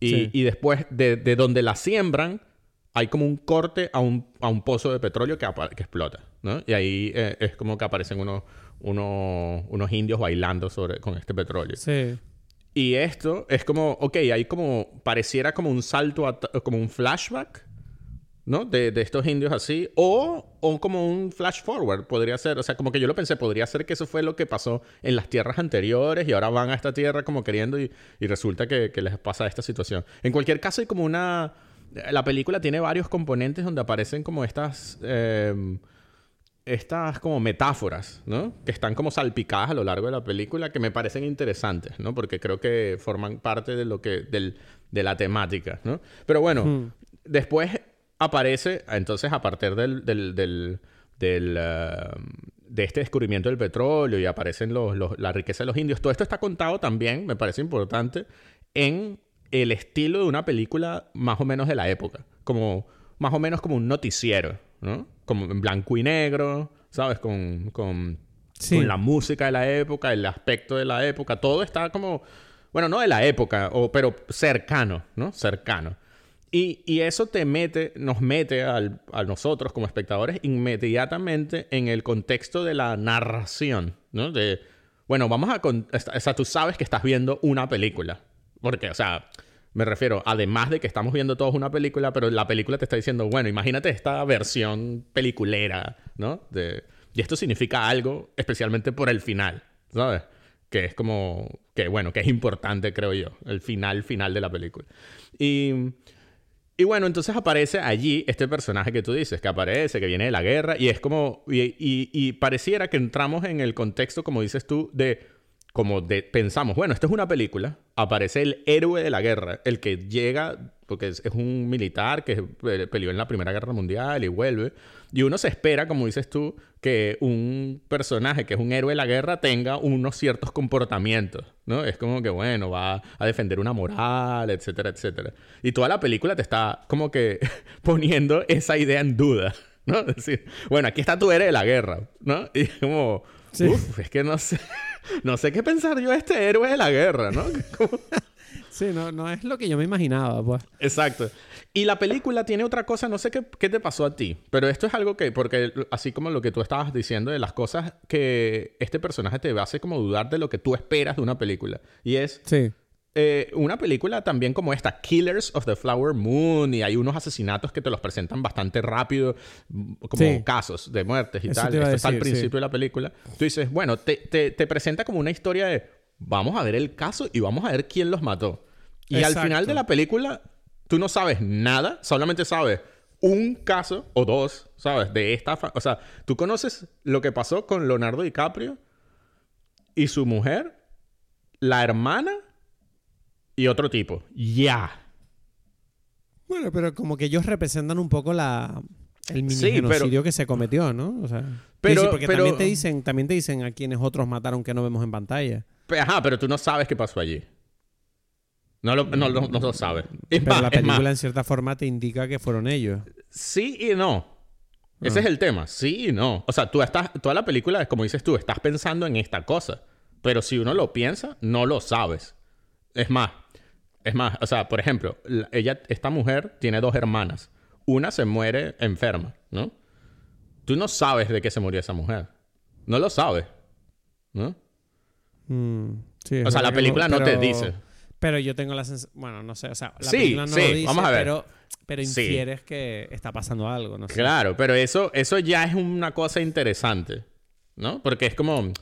Y, Sí. y después de, de donde la siembran, hay como un corte a un, a un pozo de petróleo que explota, ¿no? Y ahí eh, es como que aparecen unos, unos, unos indios bailando sobre, con este petróleo. Sí. Y esto es como, ok, hay como, pareciera como un salto, at- como un flashback, ¿no? De, de estos indios así, o, o como un flash forward, podría ser. O sea, como que yo lo pensé, podría ser que eso fue lo que pasó en las tierras anteriores y ahora van a esta tierra como queriendo y, y resulta que, les pasa esta situación. En cualquier caso, hay como una... La película tiene varios componentes donde aparecen como estas... eh, estas como metáforas, ¿no? Que están como salpicadas a lo largo de la película que me parecen interesantes, ¿no? Porque creo que forman parte de lo que... Del, de la temática, ¿no? Pero bueno, Hmm. después aparece, entonces a partir del... del, del, del, eh, de este descubrimiento del petróleo y aparecen los, los- la riqueza de los indios. Todo esto está contado también, me parece importante, en el estilo de una película más o menos de la época. Como, más o menos como un noticiero, ¿no? Como en blanco y negro, ¿sabes? Con, con, Sí. con la música de la época, el aspecto de la época, todo está como, bueno, no de la época, o, pero cercano, ¿no? Cercano. Y, y eso te mete, nos mete al- a nosotros como espectadores inmediatamente en el contexto de la narración, ¿no? De, bueno, vamos a... con- O sea, tú sabes que estás viendo una película. Porque, o sea, me refiero, además de que estamos viendo todos una película, pero la película te está diciendo, bueno, imagínate esta versión peliculera, ¿no? De, y esto significa algo, especialmente por el final, ¿sabes? Que es como, que bueno, que es importante, creo yo, el final, final de la película. Y, y bueno, entonces aparece allí este personaje que tú dices, que aparece, que viene de la guerra, y es como, y, y- y pareciera que entramos en el contexto, como dices tú, de, como de, pensamos, bueno, esto es una película, aparece el héroe de la guerra, el que llega, porque es, es un militar que eh, peleó en la Primera Guerra Mundial y vuelve, y uno se espera, como dices tú, que un personaje que es un héroe de la guerra tenga unos ciertos comportamientos, ¿no? Es como que, bueno, va a defender una moral, etcétera, etcétera. Y toda la película te está como que poniendo esa idea en duda, ¿no? Es decir, bueno, aquí está tu héroe de la guerra, ¿no? Y como, Sí. es que no sé, no sé qué pensar yo de este héroe de la guerra, ¿no? Como- Sí, no, no es lo que yo me imaginaba, pues. Exacto. Y la película tiene otra cosa, no sé qué, qué te pasó a ti, pero esto es algo que, porque así como lo que tú estabas diciendo de las cosas que este personaje te hace como dudar de lo que tú esperas de una película. Y es Sí. Eh, una película también como esta, Killers of the Flower Moon, y hay unos asesinatos que te los presentan bastante rápido, mm, como Sí. casos de muertes y Eso tal. Esto está al decir, sí. principio de la película. Tú dices, bueno, te, te- te presenta como una historia de vamos a ver el caso y vamos a ver quién los mató. Y al final de la película, tú no sabes nada, solamente sabes un caso o dos, ¿sabes? De esta... O sea, tú conoces lo que pasó con Leonardo DiCaprio y su mujer, la hermana y otro tipo. Ya. Bueno, pero como que ellos representan un poco la el mini Sí, pero- genocidio que se cometió, ¿no? O sea, Pero- sí, sí, porque pero- también te dicen, también te dicen a quienes otros mataron que no vemos en pantalla. Ajá, pero tú no sabes qué pasó allí. No lo, no, lo- no lo sabes. Es Pero más, la es más, película en cierta forma te indica que fueron ellos. sí y no. Ese Ah. es el tema. Sí y no. O sea, tú estás... Toda la película es como dices tú, estás pensando en esta cosa. Pero si uno lo piensa, no lo sabes. Es más... Es más, o sea, por ejemplo, la- ella, esta mujer tiene dos hermanas. Una se muere enferma, ¿no? Tú no sabes de qué se murió esa mujer. No lo sabes, ¿no? Mm, sí, O sea, la película no te pero- dice. Pero yo tengo la sensación... Bueno, no sé, o sea, la Sí, película no sí, lo dice, vamos a ver. pero, pero Sí. infieres que está pasando algo, no sé. Claro, pero eso, eso ya es una cosa interesante, ¿no? Porque es como...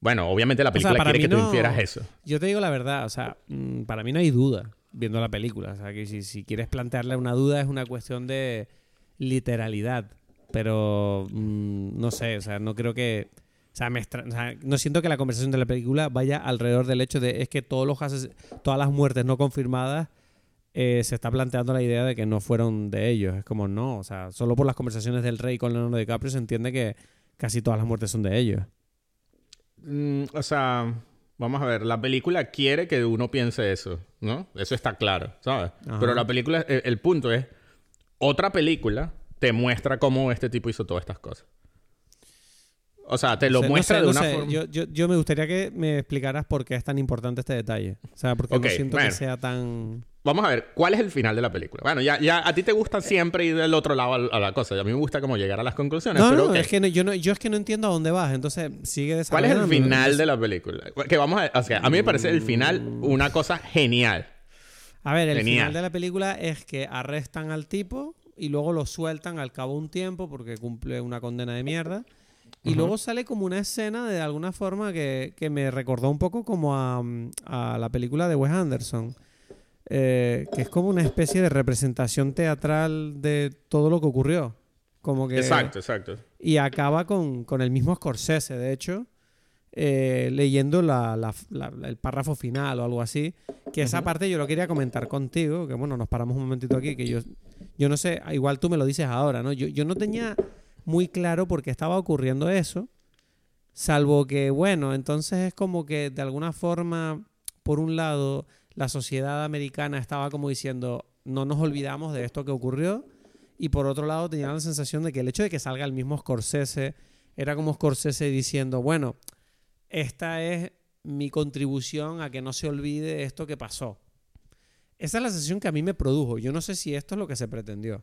Bueno, obviamente la O sea, película quiere que tú no- infieras eso. Yo te digo la verdad, o sea, mm, para mí no hay duda viendo la película. O sea, que si, si quieres plantearle una duda es una cuestión de literalidad. Pero mm, no sé, o sea, no creo que. O sea, me o sea, no siento que la conversación de la película vaya alrededor del hecho de es que todos los todas las muertes no confirmadas eh, se está planteando la idea de que no fueron de ellos. Es como no, o sea, solo por las conversaciones del rey con Leonardo DiCaprio se entiende que casi todas las muertes son de ellos. Mm, o sea, vamos a ver, la película quiere que uno piense eso, ¿no? Eso está claro, ¿sabes? Ajá. Pero la película, el, el punto es, otra película te muestra cómo este tipo hizo todas estas cosas. O sea, te lo muestra sé, de no una sé. forma... Yo, yo, yo me gustaría que me explicaras por qué es tan importante este detalle. O sea, porque no siento bueno. que sea tan... vamos a ver, ¿cuál es el final de la película? Bueno, ya, ya a ti te gusta siempre ir del otro lado a, la cosa. A mí me gusta como llegar a las conclusiones. No, pero no, es que no- yo, no, yo es que no entiendo a dónde vas, entonces sigue ¿Cuál es el final de la película? Que vamos a, o sea, a mí me parece el final una cosa genial. A ver, el Genial. final de la película es que arrestan al tipo y luego lo sueltan al cabo de un tiempo porque cumple una condena de mierda. Y luego sale como una escena de alguna forma que, que me recordó un poco como a, a la película de Wes Anderson. Eh, que es como una especie de representación teatral de todo lo que ocurrió. Como que Exacto, exacto. y acaba con, con el mismo Scorsese, de hecho, eh, leyendo la- la- la- el párrafo final o algo así. Que esa parte yo lo quería comentar contigo, que bueno, nos paramos un momentito aquí, que yo, yo no sé, igual tú me lo dices ahora, ¿no? Yo, yo no tenía muy claro por qué estaba ocurriendo eso, salvo que, bueno, entonces es como que de alguna forma, por un lado, la sociedad americana estaba como diciendo, no nos olvidamos de esto que ocurrió, y por otro lado tenía la sensación de que el hecho de que salga el mismo Scorsese era como Scorsese diciendo, bueno, esta es mi contribución a que no se olvide esto que pasó. Esa es la sensación que a mí me produjo. Yo no sé si esto es lo que se pretendió.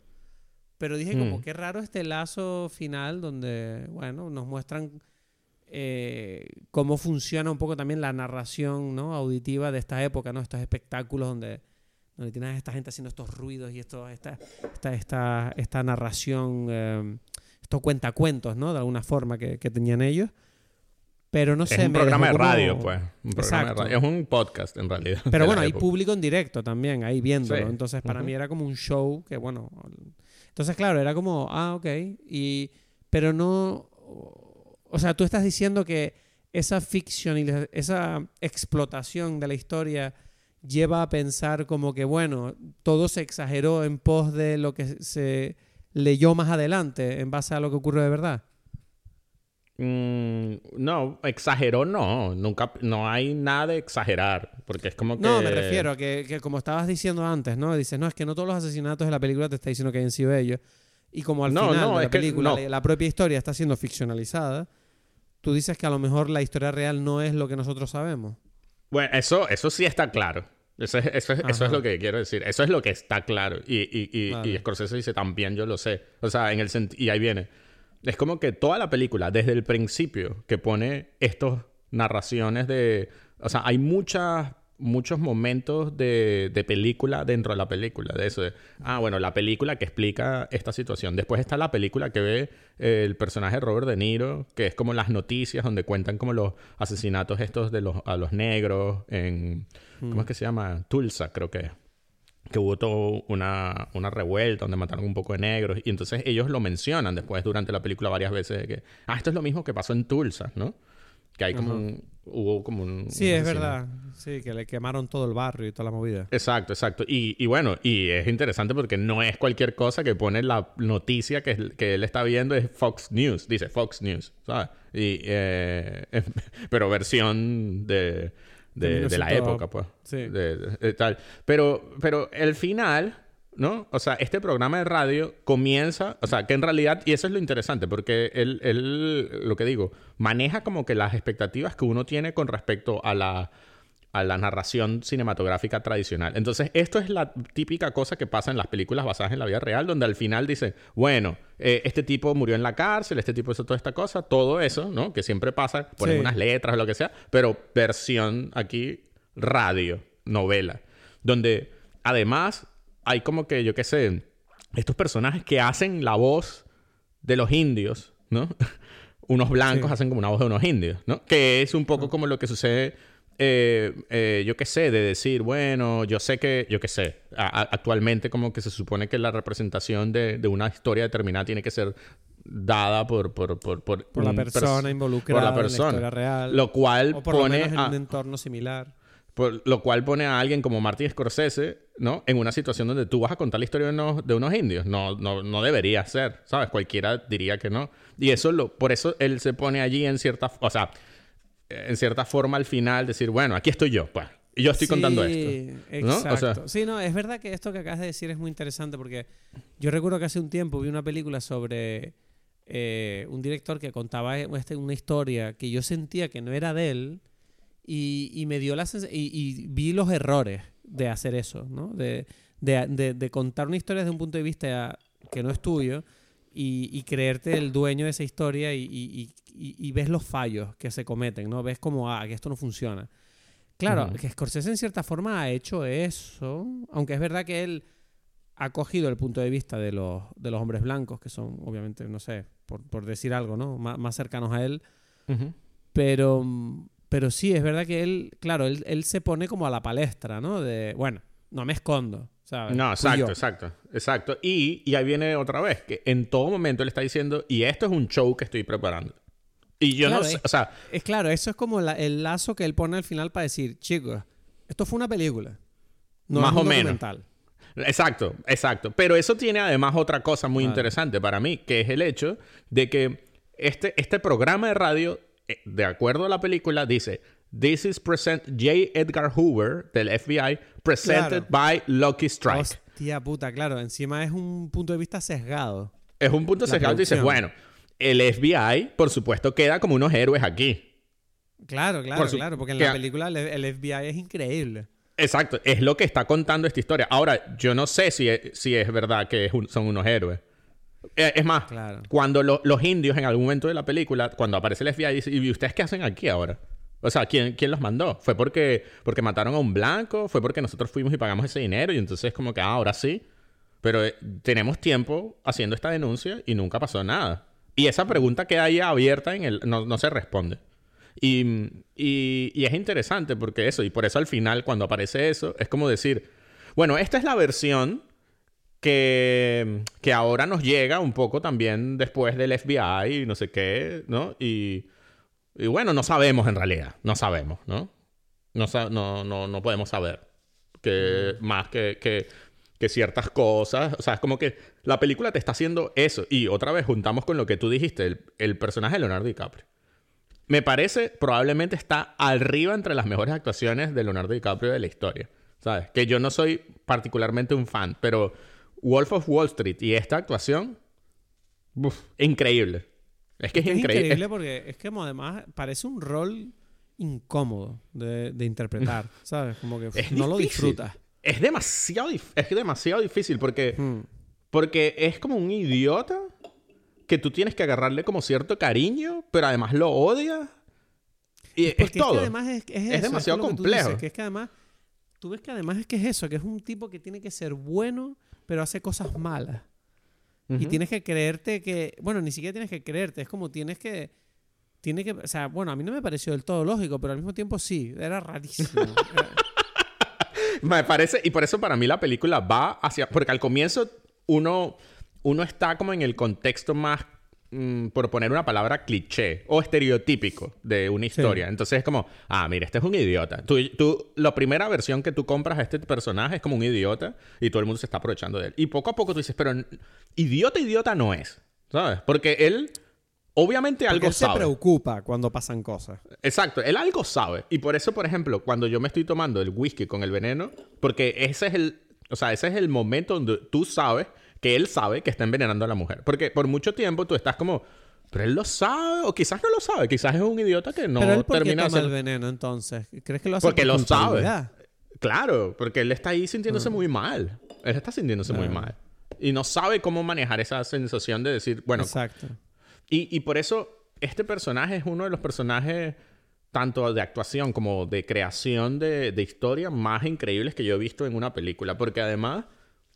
Pero dije como Mm. qué raro este lazo final donde, bueno, nos muestran eh, cómo funciona un poco también la narración ¿no? auditiva de esta época, ¿no? Estos espectáculos donde, donde tienes a esta gente haciendo estos ruidos y esto, esta, esta, esta, esta narración, eh, estos cuentacuentos, ¿no? De alguna forma que, que tenían ellos. Pero no sé. es un me programa de dejó como- radio, pues. Un programa de radio. Es un podcast, en realidad. Pero bueno, hay época. público en directo también, ahí viéndolo. Sí. Entonces, para Ujú. mí era como un show que, bueno. Entonces, claro, era como, ah, ok. Y, pero no. O sea, tú estás diciendo que esa ficción y esa explotación de la historia lleva a pensar como que, bueno, todo se exageró en pos de lo que se leyó más adelante, en base a lo que ocurrió de verdad. Mm, no, exageró no. Nunca, no hay nada de exagerar. Porque es como que... No, me refiero a que, que como estabas diciendo antes, ¿no? Dices, no, es que no todos los asesinatos de la película te está diciendo que hayan sido ellos. Y como al No, final no, de la que película no. la propia historia está siendo ficcionalizada, tú dices que a lo mejor la historia real no es lo que nosotros sabemos. Bueno, eso, eso sí está claro. Eso es, eso, es, eso Ajá. es lo que quiero decir. Eso es lo que está claro. Y, y, y, Vale. y Scorsese dice también, yo lo sé. O sea, en el y ahí viene. Es como que toda la película, desde el principio, que pone estas narraciones de. O sea, hay muchas muchos momentos de, de película dentro de la película. De eso. De, ah, bueno, la película que explica esta situación. Después está la película que ve eh, el personaje de Robert De Niro, que es como las noticias donde cuentan como los asesinatos estos de los, a los negros en... ¿Cómo es que se llama? Tulsa, creo que es que hubo toda una, una revuelta donde mataron un poco de negros. Y entonces ellos lo mencionan después durante la película varias veces de que, ah, esto es lo mismo que pasó en Tulsa, ¿no? Que hay como Ajá. un, hubo como un... Sí, un es verdad. Sí, que le quemaron todo el barrio y toda la movida. Exacto, exacto. Y, y bueno, y es interesante porque no es cualquier cosa que pone la noticia que, que él está viendo, es Fox News, dice Fox News, ¿sabes? Y, eh, pero versión de, de, la 1900, época, pues. sí. De- de- de tal. Pero, pero el final, ¿no? O sea, este programa de radio comienza, o sea, que en realidad, y eso es lo interesante, porque él, él, lo que digo, maneja como que las expectativas que uno tiene con respecto a la, a la narración cinematográfica tradicional. Entonces, esto es la típica cosa que pasa en las películas basadas en la vida real, donde al final dice, bueno, eh, este tipo murió en la cárcel, este tipo hizo toda esta cosa, todo eso, ¿no? Que siempre pasa, ponen Sí. unas letras o lo que sea, pero versión aquí, radio, novela, donde además hay como que, yo qué sé, estos personajes que hacen la voz de los indios, ¿no? unos blancos Sí. hacen como una voz de unos indios, ¿no? Que es un poco como lo que sucede, eh, eh, yo qué sé, de decir, bueno, yo sé que, yo qué sé, a- a- actualmente como que se supone que la representación de, de una historia determinada tiene que ser dada por... Por, por, por, Por la pers- persona involucrada por la persona. en la historia real. Lo cual o por lo pone menos en a- un entorno similar. Por lo cual pone a alguien como Martin Scorsese, ¿no? En una situación donde tú vas a contar la historia de unos, de unos indios. No, no, no debería ser, ¿sabes? Cualquiera diría que no. Y eso lo, por eso él se pone allí en cierta, o sea, en cierta forma al final decir, bueno, aquí estoy yo, pues. Y yo estoy contando esto. ¿no? O sea- Exacto. Sí, no, es verdad que esto que acabas de decir es muy interesante porque yo recuerdo que hace un tiempo vi una película sobre eh, un director que contaba este- una historia que yo sentía que no era de él y, y me dio la y, y vi los errores de hacer eso, ¿no? De, de, de- de contar una historia desde un punto de vista que no es tuyo y, y creerte el dueño de esa historia y, y- ves los fallos que se cometen, ¿no? Ves como, ah, que esto no funciona. Claro, Ujú. que Scorsese en cierta forma ha hecho eso, aunque es verdad que él ha cogido el punto de vista de los, de los hombres blancos, que son, obviamente, no sé, por, por decir algo, ¿no? Má- más cercanos a él, Ujú. pero, pero sí, es verdad que él, claro, él, él se pone como a la palestra, ¿no? De, bueno, no me escondo, ¿sabes? No, exacto, exacto, exacto. Y, y ahí viene otra vez, que en todo momento él está diciendo, y esto es un show que estoy preparando. Y yo Claro, no sé, o sea, Es claro, eso es como la- el lazo que él pone al final para decir, chicos, esto fue una película. No Más es un o menos. documental". Exacto, exacto. Pero eso tiene además otra cosa muy Vale. interesante para mí, que es el hecho de que este, este programa de radio, de acuerdo a la película, dice: This is present J. Edgar Hoover del FBI, presented Claro. by Lucky Strike. Hostia puta, claro. Encima es un punto de vista sesgado. es un punto la sesgado y dices. Bueno, el FBI, por supuesto, queda como unos héroes aquí. Claro, claro, Por su- claro. Porque en la película el, el FBI es increíble. Exacto, es lo que está contando esta historia. Ahora, yo no sé si es, si es verdad que es un- son unos héroes. Eh, Es más, Claro. cuando lo- los indios en algún momento de la película, cuando aparece el FBI, dice, ¿y ustedes qué hacen aquí ahora? O sea, ¿quién, quién los mandó? ¿Fue porque, porque mataron a un blanco? ¿Fue porque nosotros fuimos y pagamos ese dinero? Y entonces como que, ah, ahora sí. Pero eh, tenemos tiempo haciendo esta denuncia y nunca pasó nada. Y esa pregunta queda ahí abierta en el... No, no se responde. Y, y- y es interesante porque eso, y por eso al final cuando aparece eso, es como decir, bueno, esta es la versión que, ahora nos llega un poco también después del FBI y no sé qué, ¿no? Y, bueno, no sabemos en realidad, no sabemos, ¿no? No, no, no podemos saber que más que, que, que ciertas cosas, o sea, es como que la película te está haciendo eso. Y otra vez juntamos con lo que tú dijiste, el, el personaje de Leonardo DiCaprio. Me parece, probablemente está arriba entre las mejores actuaciones de Leonardo DiCaprio de la historia. ¿Sabes? Que yo no soy particularmente un fan, pero Wolf of Wall Street y esta actuación, uf, increíble. Es que es, Es increíble. increíble porque es que como además parece un rol incómodo de, de interpretar, ¿sabes? Como que Es no lo disfrutas. Es demasiado, es demasiado difícil porque, Hmm. porque es como un idiota que tú tienes que agarrarle como cierto cariño, pero además lo odias. Y es, Porque es, todo. que además es, es eso, demasiado complejo. dices, que es que además, tú ves que además es que es eso, que es un tipo que tiene que ser bueno, pero hace cosas malas. Y tienes que creerte que, bueno, ni siquiera tienes que creerte, es como tienes que, tiene que, o sea, bueno, a mí no me pareció del todo lógico, pero al mismo tiempo sí, era rarísimo. Era- Me parece, y por eso para mí la película va hacia. Porque al comienzo uno, uno está como en el contexto más, mm, por poner una palabra, cliché o estereotípico de una historia. Entonces es como, ah, mira, este es un idiota. Tú, tú, la primera versión que tú compras a este personaje es como un idiota y todo el mundo se está aprovechando de él. Y poco a poco tú dices, pero idiota, idiota no es. ¿Sabes? Porque él. Obviamente Porque algo él se sabe. preocupa cuando pasan cosas. Exacto, él algo sabe. Y por eso, por ejemplo, cuando yo me estoy tomando el whisky con el veneno, porque ese es el, o sea, ese es el momento donde tú sabes que él sabe que está envenenando a la mujer. Porque por mucho tiempo tú estás como, pero él lo sabe, o quizás no lo sabe, quizás es un idiota que no pero él, ¿por qué termina toma el veneno entonces? ¿Crees que lo hace Porque por lo sabe. Claro, porque él está ahí sintiéndose muy mal. Él está sintiéndose muy Ah. mal. Y no sabe cómo manejar esa sensación de decir, bueno, Exacto. y, y por eso este personaje es uno de los personajes, tanto de actuación como de creación de, de historia, más increíbles que yo he visto en una película. Porque además,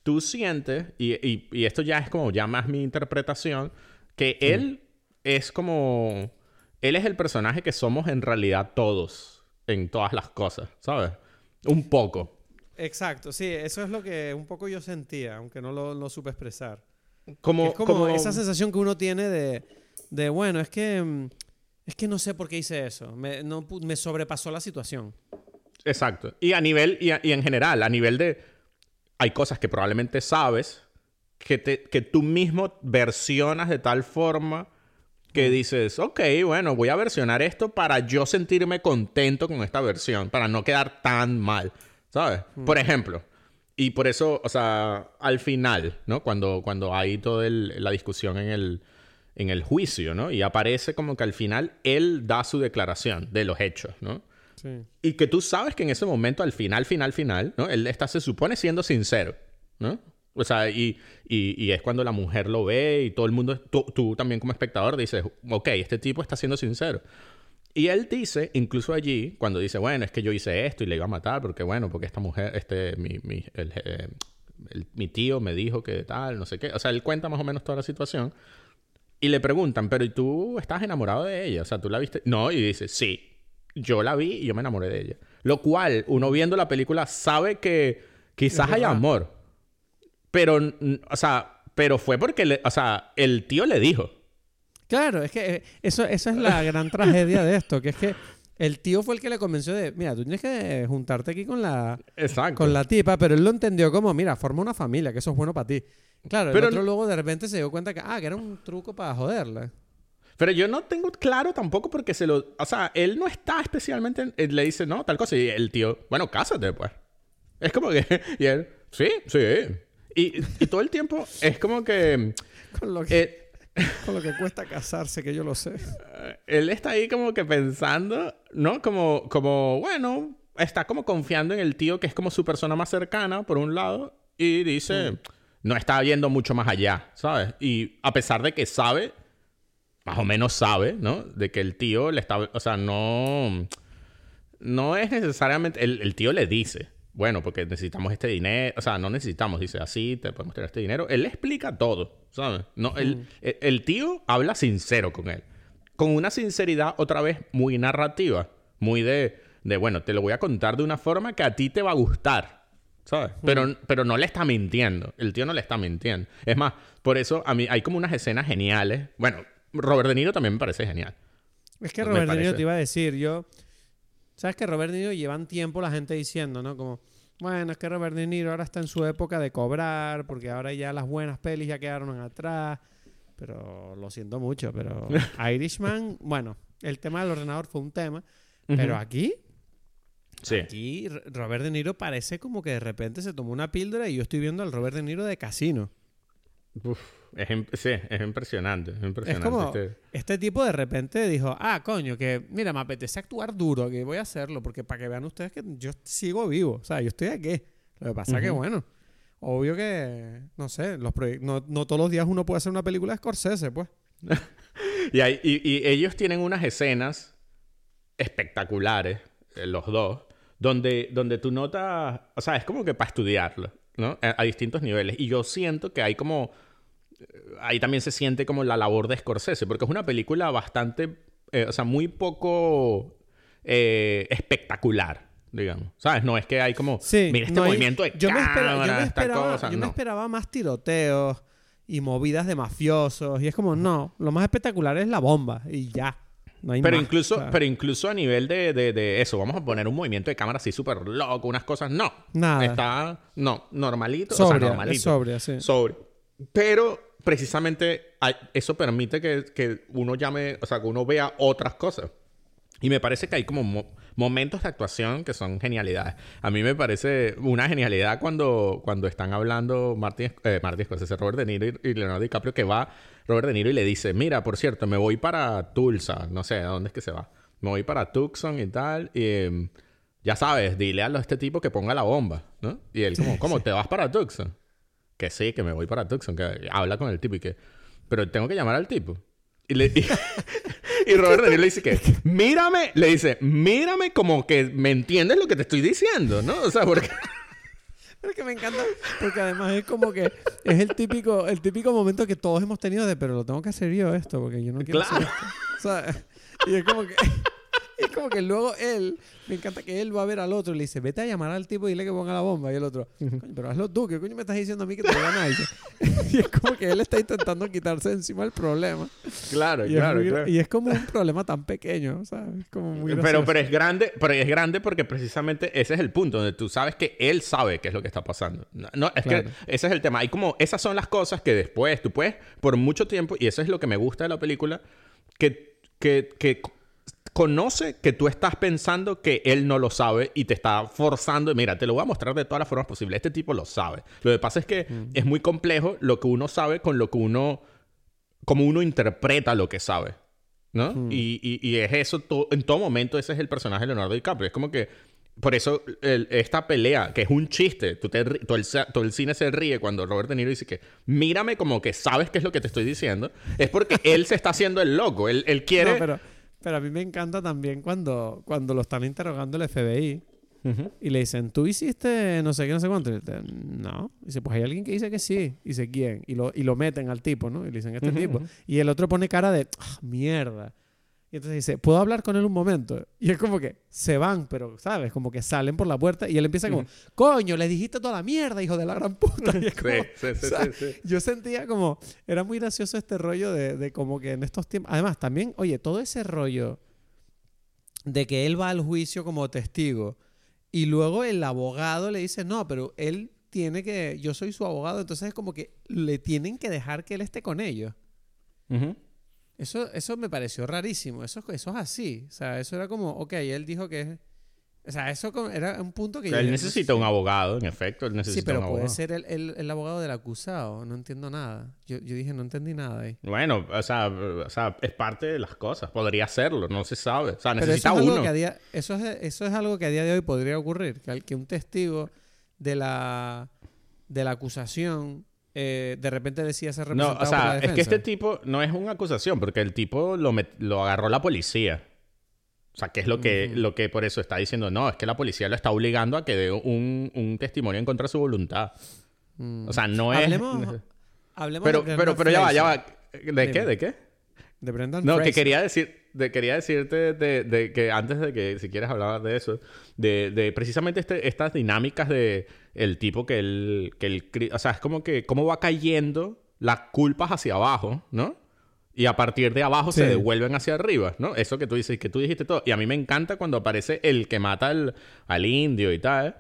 tú sientes, y, y- y esto ya es como ya más mi interpretación, que él es como... Él es el personaje que somos en realidad todos, en todas las cosas, ¿sabes? Un poco. Exacto, sí, eso es lo que un poco yo sentía, aunque no lo, lo supe expresar. Como, es como, como- esa sensación que uno tiene de, de, bueno, es que mm, es que no sé por qué hice eso, me, no, me sobrepasó la situación. Exacto. Y a nivel, y, a- y en general, a nivel de. Hay cosas que probablemente sabes que, te, que tú mismo versionas de tal forma que dices, ok, bueno, voy a versionar esto para yo sentirme contento con esta versión, para no quedar tan mal, ¿sabes? Por ejemplo, y por eso, o sea, al final, ¿no? Cuando, cuando hay toda el- la discusión en el, en el juicio, ¿no? Y aparece como que al final él da su declaración de los hechos, ¿no? Y que tú sabes que en ese momento, al final, final, final, ¿no? Él está, se supone, siendo sincero, ¿no? O sea, y, y, y es cuando la mujer lo ve y todo el mundo, tú, tú también como espectador dices, ok, este tipo está siendo sincero. Y él dice, incluso allí, cuando dice, bueno, es que yo hice esto y le iba a matar porque, bueno, porque esta mujer, este, mi, mi, el, eh, el- mi tío me dijo que tal, no sé qué. O sea, él cuenta más o menos toda la situación. Y le preguntan, pero ¿y tú estás enamorado de ella? O sea, ¿tú la viste? No, y dice, sí, yo la vi y yo me enamoré de ella. Lo cual, uno viendo la película sabe que quizás haya amor. Pero, o sea, pero fue porque, le- o sea, el tío le dijo. Claro, es que eh, eso, esa es la gran tragedia de esto, que es que el tío fue el que le convenció de, mira, tú tienes que juntarte aquí con la, Exacto. con la tipa, pero él lo entendió como, mira, forma una familia, que eso es bueno para ti. Claro, Pero el otro no- luego de repente se dio cuenta que, ah, que era un truco para joderle. Pero yo no tengo claro tampoco porque se lo... O sea, él no está especialmente... en- le dice, no, tal cosa. Y el tío, bueno, cásate, pues. Es como que... Y él, sí, sí. Y, y todo el tiempo es como que... Con lo, que, eh, con lo que cuesta casarse, que yo lo sé. él está ahí como que pensando, ¿no? Como, como, bueno, está como confiando en el tío que es como su persona más cercana, por un lado, y dice, no está yendo mucho más allá, ¿sabes? Y a pesar de que sabe, más o menos sabe, ¿no? De que el tío le está, o sea, no, no es necesariamente, el, el tío le dice, bueno, porque necesitamos este dinero, o sea, no necesitamos, dice, así te podemos tener este dinero. Él le explica todo, ¿sabes? No, el, el, el tío habla sincero con él. Con una sinceridad, otra vez, muy narrativa. Muy de, de, bueno, te lo voy a contar de una forma que a ti te va a gustar, ¿sabes? Pero, pero no le está mintiendo. El tío no le está mintiendo. Es más, por eso a mí hay como unas escenas geniales. Bueno, Robert De Niro también me parece genial. Es que Robert De Niro te iba a decir, yo... ¿Sabes que Robert De Niro llevan tiempo la gente diciendo, ¿no? Como, bueno, es que Robert De Niro ahora está en su época de cobrar, porque ahora ya las buenas pelis ya quedaron atrás. Pero lo siento mucho, pero Irishman, bueno, el tema del ordenador fue un tema, pero aquí, Sí. aquí Robert De Niro parece como que de repente se tomó una píldora y yo estoy viendo al Robert De Niro de casino. Uf, es, im- sí, es impresionante. Es Es impresionante. como, este- este tipo de repente dijo, ah, coño, que mira, me apetece actuar duro, que voy a hacerlo, porque para que vean ustedes que yo sigo vivo, o sea, yo estoy aquí. Lo que pasa es que, bueno, obvio que, no sé, los no, no todos los días uno puede hacer una película de Scorsese, pues. Y, hay- y- y ellos tienen unas escenas espectaculares, eh, los dos, donde, donde tú notas, o sea, es como que para estudiarlo, ¿no? A, a distintos niveles. Y yo siento que hay como, eh, ahí también se siente como la labor de Scorsese, porque es una película bastante, eh, o sea, muy poco eh, espectacular, digamos. ¿Sabes? No es que hay como, Sí, mira este no hay- movimiento de yo me, espera- yo cámara, me esperaba, cosa. yo me esperaba más tiroteos y movidas de mafiosos, y es como, no, lo más espectacular es la bomba, y ya. No hay Pero más, incluso, pero incluso a nivel de, de- de eso, vamos a poner un movimiento de cámara así súper loco, unas cosas, no. Nada. Está, no, normalito. o sobria, sea, normalito. es sobria, sí. Sobre. Pero precisamente eso permite que, que uno llame, o sea, que uno vea otras cosas. Y me parece que hay como mo- momentos de actuación que son genialidades. A mí me parece una genialidad cuando, cuando están hablando Martin, eh, Martin Scorsese, Robert De Niro y, y Leonardo DiCaprio, que va Robert De Niro y le dice, mira, por cierto, me voy para Tulsa. No sé, ¿a dónde es que se va? Me voy para Tucson y tal. Y em, ya sabes, dile a este tipo que ponga la bomba, ¿no? Y él como, ¿cómo? ¿Te vas para Tucson? Que sí, que me voy para Tucson. Que habla con el tipo y que... Pero tengo que llamar al tipo. Y, le, y, y Robert De Niro le dice que... Mírame. Le dice, mírame como que me entiendes lo que te estoy diciendo, ¿no? O sea, porque... Pero es que me encanta porque además es como que es el típico, el típico momento que todos hemos tenido de pero lo tengo que hacer yo esto porque yo no quiero hacer Claro. esto. O sea, y es como que es como que luego él, me encanta que él va a ver al otro y le dice, vete a llamar al tipo y dile que ponga la bomba. Y el otro, coño, pero hazlo tú, ¿qué coño me estás diciendo a mí que te van a ir? y es como que él está intentando quitarse de encima el problema. Claro, Y, es, muy- y es como un problema tan pequeño, ¿sabes? Como muy Pero, pero es grande, pero es grande porque precisamente ese es el punto donde tú sabes que él sabe qué es lo que está pasando. No, no, es Claro. que ese es el tema. Hay como esas son las cosas que después tú puedes por mucho tiempo y eso es lo que me gusta de la película que que, que conoce que tú estás pensando que él no lo sabe y te está forzando. Mira, te lo voy a mostrar de todas las formas posibles. Este tipo lo sabe. Lo que pasa es que es muy complejo lo que uno sabe con lo que uno, como uno interpreta lo que sabe. ¿no? Hmm. Y, y- y es eso, to- en todo momento ese es el personaje de Leonardo DiCaprio. Es como que, por eso el- esta pelea, que es un chiste, tú te todo, el, todo el cine se ríe cuando Robert De Niro dice que mírame como que sabes qué es lo que te estoy diciendo, es porque él se está haciendo el loco, él, él quiere... No, pero, pero a mí me encanta también cuando, cuando lo están interrogando el FBI Ujú. y le dicen, ¿tú hiciste no sé qué, no sé cuánto? Y dice, no. Y dice, pues hay alguien que dice que sí. Y dice, ¿quién? Y lo, y lo meten al tipo, ¿no? Y le dicen, este tipo. Y el otro pone cara de, "Ah, mierda. Y entonces dice, ¿puedo hablar con él un momento? Y es como que se van, pero, ¿sabes? Como que salen por la puerta y él empieza como, coño, le dijiste toda la mierda, hijo de la gran puta. Y es como, Sí, sí, sí, yo sentía como, era muy gracioso este rollo de, de como que en estos tiempos, además también, oye, todo ese rollo de que él va al juicio como testigo y luego el abogado le dice, no, pero él tiene que, yo soy su abogado, entonces es como que le tienen que dejar que él esté con ellos. Ujú. Eso, eso me pareció rarísimo, eso, eso es así, o sea, eso era como, ok, él dijo que... O sea, eso como- era un punto que... yo Él dije, necesita un abogado, en efecto, él necesita Sí, pero un puede abogado. ser el, el- el abogado del acusado. No entiendo nada. Yo, yo dije, no entendí nada ahí. Bueno, o sea, o sea, es parte de las cosas. Podría serlo, no se sabe. O sea, Pero eso necesita es, algo uno. que a día, eso, es, eso es algo que a día de hoy podría ocurrir. Que, que un testigo de la, de la acusación eh, de repente decía ser No, representado o por la sea, es que este tipo no es una acusación, porque el tipo lo, met- lo agarró la policía. O sea, que es lo que, lo que por eso está diciendo, no, es que la policía lo está obligando a que dé un, un testimonio en contra de su voluntad. Mm. O sea, no Hablemos, es... hablemos Pero, de pero, pero ya va, ya va. ¿De Dime. qué? ¿De qué? De Brendan No, que Fraser. quería decir, de, quería decirte de, de que antes de que si quieres hablar de eso, de, de precisamente este, estas dinámicas de el tipo que el, que el, o sea, es como que cómo va cayendo las culpas hacia abajo, ¿no? Y a partir de abajo se devuelven hacia arriba, ¿no? Eso que tú dices, que tú dijiste todo. Y a mí me encanta cuando aparece el que mata al, al indio y tal,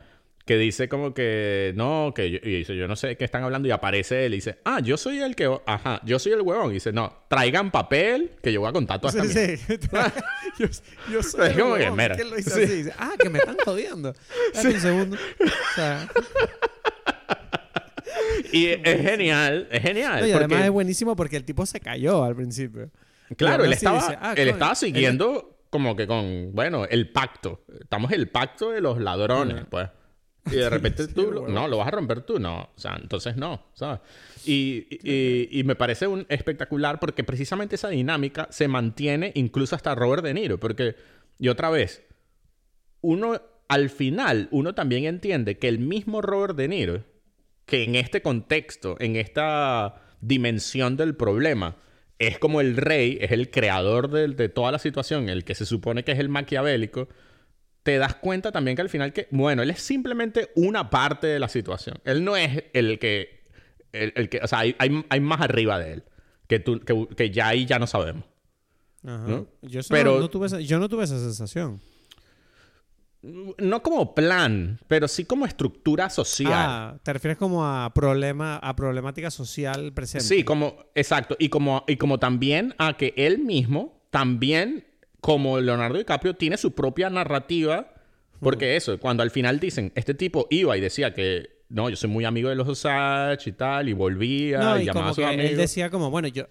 que dice como que no, que yo, y dice, yo no sé qué están hablando, y aparece él y dice, ah, yo soy el que, ajá, yo soy el huevón. Y dice, no, traigan papel que yo voy a contar toda esta Sí, mierda". sí. yo, yo soy Es el como que, mira, ¿quién lo hizo sí. así? Dice, ah, que me están jodiendo. Un segundo. O sea, Y es genial, es genial. no, y porque- además es buenísimo porque el tipo se cayó al principio. Claro, él estaba, dice, ah, él coño, estaba él- siguiendo como que con, bueno, el pacto. Estamos en el pacto de los ladrones, pues. Y de repente Sí, tú, no, lo vas a romper tú, no. O sea, entonces no, ¿sabes? Y, y- y me parece un espectacular porque precisamente esa dinámica se mantiene incluso hasta Robert De Niro. Porque, y otra vez, uno, al final, uno también entiende que el mismo Robert De Niro, que en este contexto, en esta dimensión del problema, es como el rey, es el creador de, de toda la situación, el que se supone que es el maquiavélico, te das cuenta también que al final que, bueno, él es simplemente una parte de la situación. Él no es el que, el, el que, o sea, hay, hay, hay más arriba de él, que, tú, que, que ya ahí ya no sabemos. Ajá. ¿no? Yo, Pero- no, no tuve esa, yo no tuve esa sensación. No como plan, pero sí como estructura social. Ah, te refieres como a problema, a problemática social presente. Sí, como, exacto. Y como, y como también a que él mismo, también, como Leonardo DiCaprio, tiene su propia narrativa. Porque eso, cuando al final dicen, este tipo iba y decía que, no, yo soy muy amigo de los Osage y tal, y volvía No, y y llamaba como a sus que él amigos. decía como, bueno, yo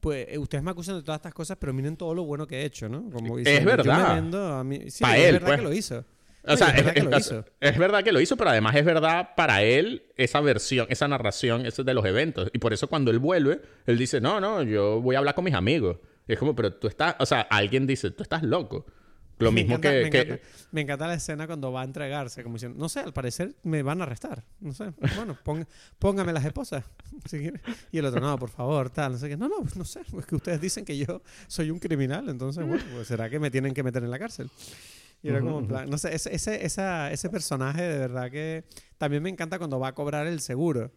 pues eh, ustedes me acusan de todas estas cosas, pero miren todo lo bueno que he hecho, ¿no? Como Es verdad. mí- Sí, Pa' es él, verdad pues. que lo hizo. O No, sea, es verdad que lo hizo. es verdad que lo hizo, pero además es verdad para él esa versión, esa narración ese de los eventos. Y por eso cuando él vuelve, él dice, no, no, yo voy a hablar con mis amigos. Y es como, pero tú estás, o sea, alguien dice, tú estás loco. Lo Me mismo encanta, que... me, que- encanta, me encanta la escena cuando va a entregarse, como diciendo, no sé, al parecer me van a arrestar. No sé, bueno, pon- póngame las esposas. si. Y el otro, no, por favor, tal, no sé qué. No, no, no sé, es que ustedes dicen que yo soy un criminal, entonces, bueno, pues será que me tienen que meter en la cárcel. Y era como en plan, no sé, ese, ese, esa- ese personaje de verdad que también me encanta cuando va a cobrar el seguro.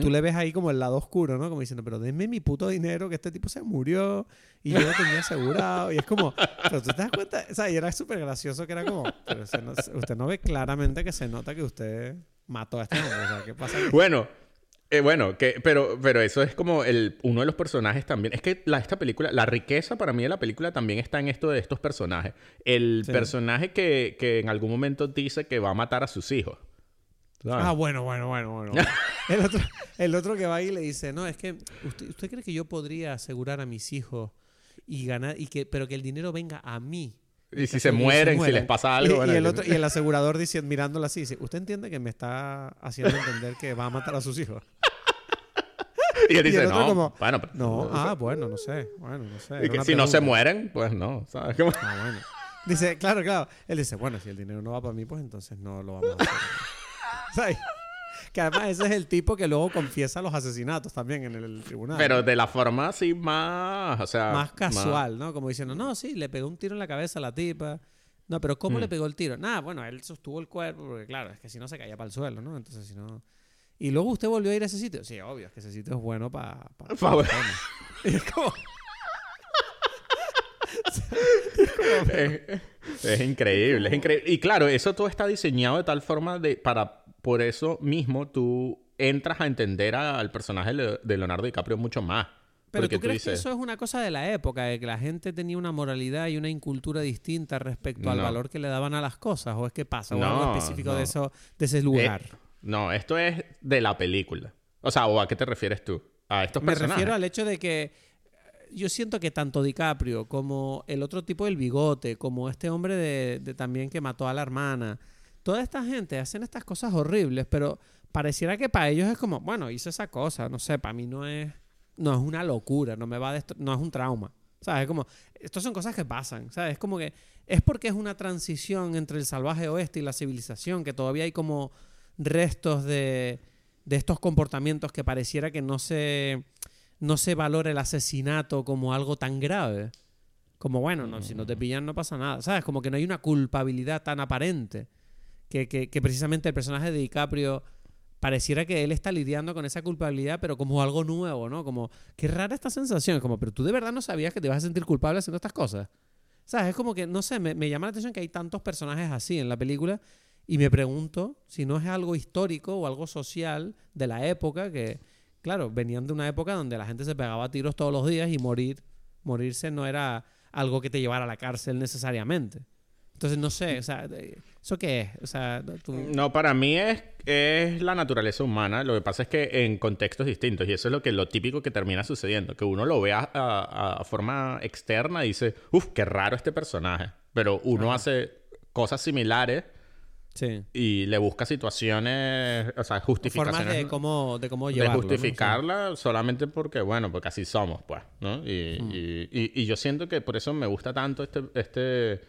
Tú le ves ahí como el lado oscuro, ¿no? Como diciendo, pero denme mi puto dinero, que este tipo se murió y yo lo tenía asegurado. Y es como, pero tú te das cuenta, o sea, y era súper gracioso que era como, pero no- usted no ve claramente que se nota que usted mató a este hombre. O sea, ¿qué pasa? aquí? Bueno, eh, bueno, que, pero, pero eso es como el, uno de los personajes también. Es que la, esta película, la riqueza para mí de la película también está en esto de estos personajes. El Sí. personaje que, que en algún momento dice que va a matar a sus hijos. ¿Sabes? Ah, bueno, bueno, bueno, bueno. El otro, el otro que va ahí le dice, no, es que usted, ¿usted cree que yo podría asegurar a mis hijos y ganar, y que, pero que el dinero venga a mí. Y si se mueren, si les pasa algo. Y, bueno, y el otro, y el asegurador dice, mirándola así, dice, ¿usted entiende que me está haciendo entender que va a matar a sus hijos? y él y dice, el no, como, bueno, pero- No, ah, bueno, no sé. Bueno, no sé. que si no se mueren, pues no, ¿sabes? Como- Ah, bueno. Dice, claro, claro. Él dice, bueno, si el dinero no va para mí, pues entonces no lo vamos a hacer. ¿Sabes? Que además ese es el tipo que luego confiesa los asesinatos también en el tribunal. Pero de la forma así más, o sea... más casual, ¿no? Como diciendo, no, sí, le pegó un tiro en la cabeza a la tipa. No, pero ¿cómo Mm. le pegó el tiro? Nada, bueno, él sostuvo el cuerpo, porque claro, es que si no se caía para el suelo, ¿no? Entonces, si no. Y luego usted volvió a ir a ese sitio. Sí, obvio, es que ese sitio es bueno para. Pa, Pa- Y es como. es, es increíble, es increíble. Y claro, eso todo está diseñado de tal forma de para por eso mismo tú entras a entender a- al personaje de Leonardo DiCaprio mucho más. Pero tú crees que eso es una cosa de la época, de que la gente tenía una moralidad y una incultura distinta respecto al No. valor que le daban a las cosas, o es que pasa, o algo No, específico no. de eso, de ese lugar. eh, no, esto es de la película. O sea, ¿o a qué te refieres tú? A estos Me personajes. refiero al hecho de que eh, yo siento que tanto DiCaprio como el otro tipo del bigote, como este hombre de, de también que mató a la hermana, toda esta gente hacen estas cosas horribles, pero pareciera que para ellos es como, bueno, hice esa cosa, no sé, para mí no es, no es una locura, no me va a no es un trauma. ¿Sabes? Es como, estas son cosas que pasan, ¿sabes? Es como que es porque es una transición entre el salvaje oeste y la civilización, que todavía hay como restos de, de estos comportamientos que pareciera que no se, no se valora el asesinato como algo tan grave. Como, bueno, no, si no te pillan no pasa nada. ¿Sabes? Como que no hay una culpabilidad tan aparente. Que, que, precisamente el personaje de DiCaprio pareciera que él está lidiando con esa culpabilidad, pero como algo nuevo, ¿no? Como, qué rara esta sensación. Como, pero tú de verdad no sabías que te vas a sentir culpable haciendo estas cosas. ¿Sabes? Es como que, no sé, me, me llama la atención que hay tantos personajes así en la película y me pregunto si no es algo histórico o algo social de la época que, claro, venían de una época donde la gente se pegaba a tiros todos los días y morir, morirse no era algo que te llevara a la cárcel necesariamente. Entonces, no sé, o sea, de- ¿eso qué es? O sea, tú- No, para mí es, es la naturaleza humana. Lo que pasa es que en contextos distintos, y eso es lo que lo típico que termina sucediendo, que uno lo ve a, forma externa y dice, uff, qué raro este personaje. Pero uno Ajá. hace cosas similares sí. y le busca situaciones, o sea, Formas justificaciones. de cómo, de cómo de llevarlo. ¿no? justificarla solamente porque, bueno, porque así somos, pues, ¿no? Y, Hmm. y- y- y yo siento que por eso me gusta tanto este, este,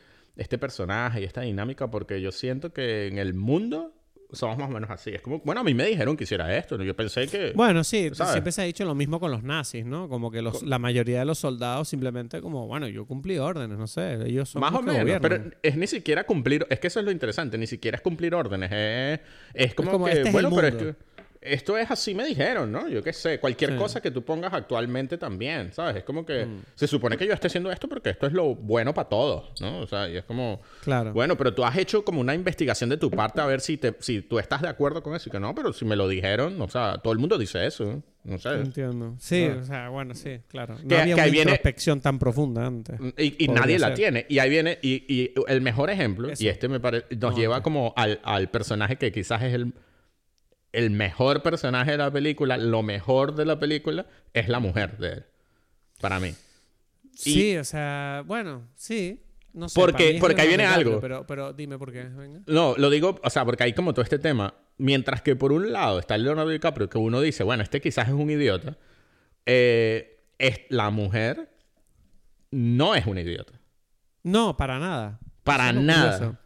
este personaje y esta dinámica, porque yo siento que en el mundo somos más o menos así. Es como, bueno, a mí me dijeron que hiciera esto, ¿no? Yo pensé que... Bueno, sí, ¿Sabes? siempre se ha dicho lo mismo con los nazis, ¿no? Como que los, la mayoría de los soldados simplemente como, bueno, yo cumplí órdenes, no sé, ellos son Más o menos, pero es ni siquiera cumplir, es que eso es lo interesante, ni siquiera es cumplir órdenes, es, es como, como, que, este es bueno, pero es que esto es así me dijeron, ¿no? Yo qué sé, cualquier Sí. cosa que tú pongas actualmente también, ¿sabes? Es como que Mm. se supone que yo esté haciendo esto porque esto es lo bueno para todos, ¿no? O sea, y es como, Claro. bueno, pero tú has hecho como una investigación de tu parte a ver si, te, si tú estás de acuerdo con eso y que no, pero si me lo dijeron, o sea, todo el mundo dice eso, no sé. Entiendo. Sí, o sea, bueno, sí, claro. No Que- había que una viene- introspección tan profunda antes. Y, y nadie la tiene. Y ahí viene, y, y el mejor ejemplo, Eso. y este me parece, nos No, lleva como al, al personaje que quizás es el, el mejor personaje de la película, lo mejor de la película, es la mujer de él. Para mí. Sí, o sea, bueno, sí. No sé, Porque- porque ahí viene algo. Pero, pero dime por qué, venga. No, lo digo, o sea, porque hay como todo este tema. Mientras que por un lado está el Leonardo DiCaprio, que uno dice, bueno, este quizás es un idiota. eh, es, la mujer no es un idiota. No, para nada. Para nada. curioso.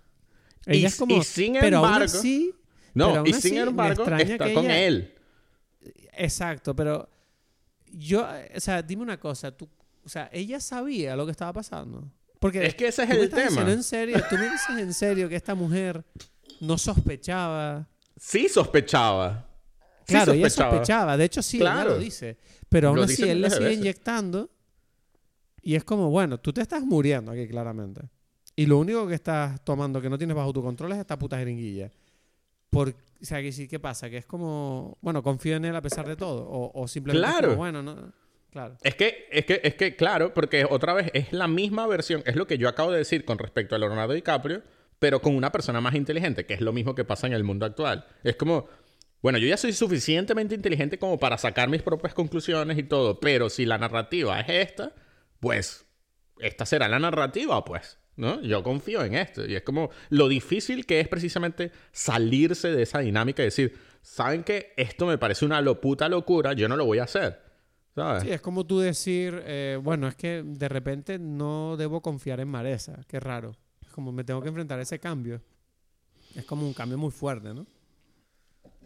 Y- Ella es como, y sin pero aún embargo- así, No, pero aún y así sin embargo está con ella- él. Exacto, pero yo, o sea, dime una cosa, tú, o sea, ella sabía lo que estaba pasando. Porque Es que ese es el tema. en serio, tú me dices en serio que esta mujer no sospechaba. Sí sospechaba. Sí Claro, ella sospechaba. sospechaba. De hecho, sí, ella Claro. lo dice. Pero aún Lo así, él le sigue veces. inyectando. Y es como, bueno, tú te estás muriendo aquí claramente. Y lo único que estás tomando que no tienes bajo tu control es esta puta jeringuilla. Por, o sea, que sí, ¿qué pasa? Que es como, bueno, confío en él a pesar de todo. O, o simplemente es Claro. como, bueno, no. Claro. Es que, es que, es que, claro, porque otra vez es la misma versión, es lo que yo acabo de decir con respecto a Leonardo DiCaprio, pero con una persona más inteligente, que es lo mismo que pasa en el mundo actual. Es como, bueno, yo ya soy suficientemente inteligente como para sacar mis propias conclusiones y todo, pero si la narrativa es esta, pues esta será la narrativa, pues. ¿No? Yo confío en esto. Y es como lo difícil que es precisamente salirse de esa dinámica y decir, ¿saben que Esto me parece una lo puta locura, yo no lo voy a hacer. ¿Sabes? Sí, es como tú decir, eh, bueno, es que de repente no debo confiar en Maresa. Qué raro. Es como me tengo que enfrentar a ese cambio. Es como un cambio muy fuerte, ¿no?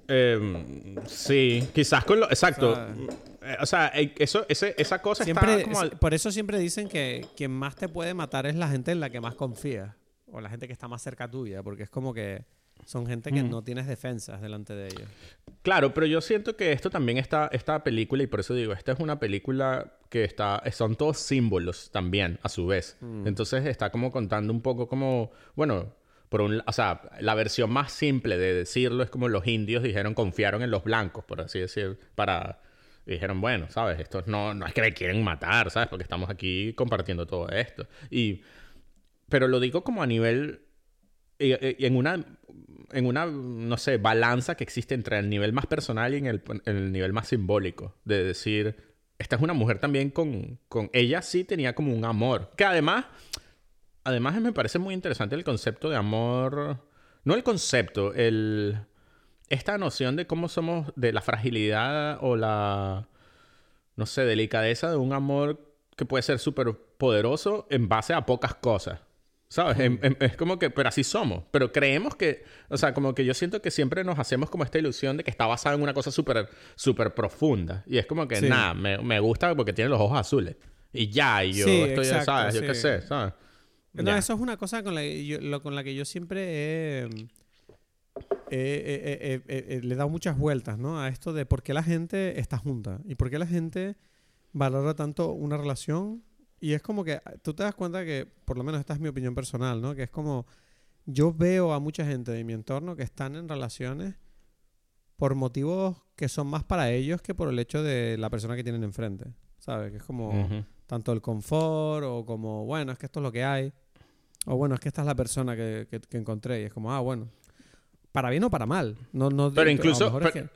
Em, sí, quizás con lo... Exacto. O sea, eh, eso, esa cosa siempre, Por eso siempre dicen que quien más te puede matar es la gente en la que más confías. O la gente que está más cerca tuya. Porque es como que son gente que no tienes defensas delante de ellos. Claro, pero yo siento que esto también está... Esta película, y por eso digo, esta es una película que está... Son todos símbolos también, a su vez. Mm. Entonces está como contando un poco como... Bueno, por un, o sea, la versión más simple de decirlo es como los indios dijeron, confiaron en los blancos, por así decir, para... dijeron, bueno, ¿sabes? Esto no, no es que me quieren matar, ¿sabes? Porque estamos aquí compartiendo todo esto. Y... Pero lo digo como a nivel... En una, en una, no sé, balanza que existe entre el nivel más personal y en el, en el nivel más simbólico. De decir, esta es una mujer también con, con... Ella sí tenía como un amor. Que además además me parece muy interesante el concepto de amor. No el concepto, el. Esta noción de cómo somos. de la fragilidad o la. no sé, delicadeza de un amor que puede ser súper poderoso en base a pocas cosas. ¿Sabes? es como que, pero así somos. Pero creemos que, o sea, como que yo siento que siempre nos hacemos como esta ilusión de que está basada en una cosa súper, súper profunda. Y es como que, nada, me, me, gusta porque tiene los ojos azules. Y ya, y yo estoy, ¿sabes? Yo qué sé, ¿sabes? No, eso es una cosa con la, yo, con la que yo siempre he, le he dado muchas vueltas, ¿no? A esto de por qué la gente está junta y por qué la gente valora tanto una relación. Y es como que tú te das cuenta que, por lo menos esta es mi opinión personal, ¿no? Que es como yo veo a mucha gente de mi entorno que están en relaciones por motivos que son más para ellos que por el hecho de la persona que tienen enfrente, ¿sabes? Que es como tanto el confort o como, bueno, es que esto es lo que hay. O bueno, es que esta es la persona que, que, encontré. Y es como, ah, bueno. Para bien o para mal. No, no, pero incluso, pero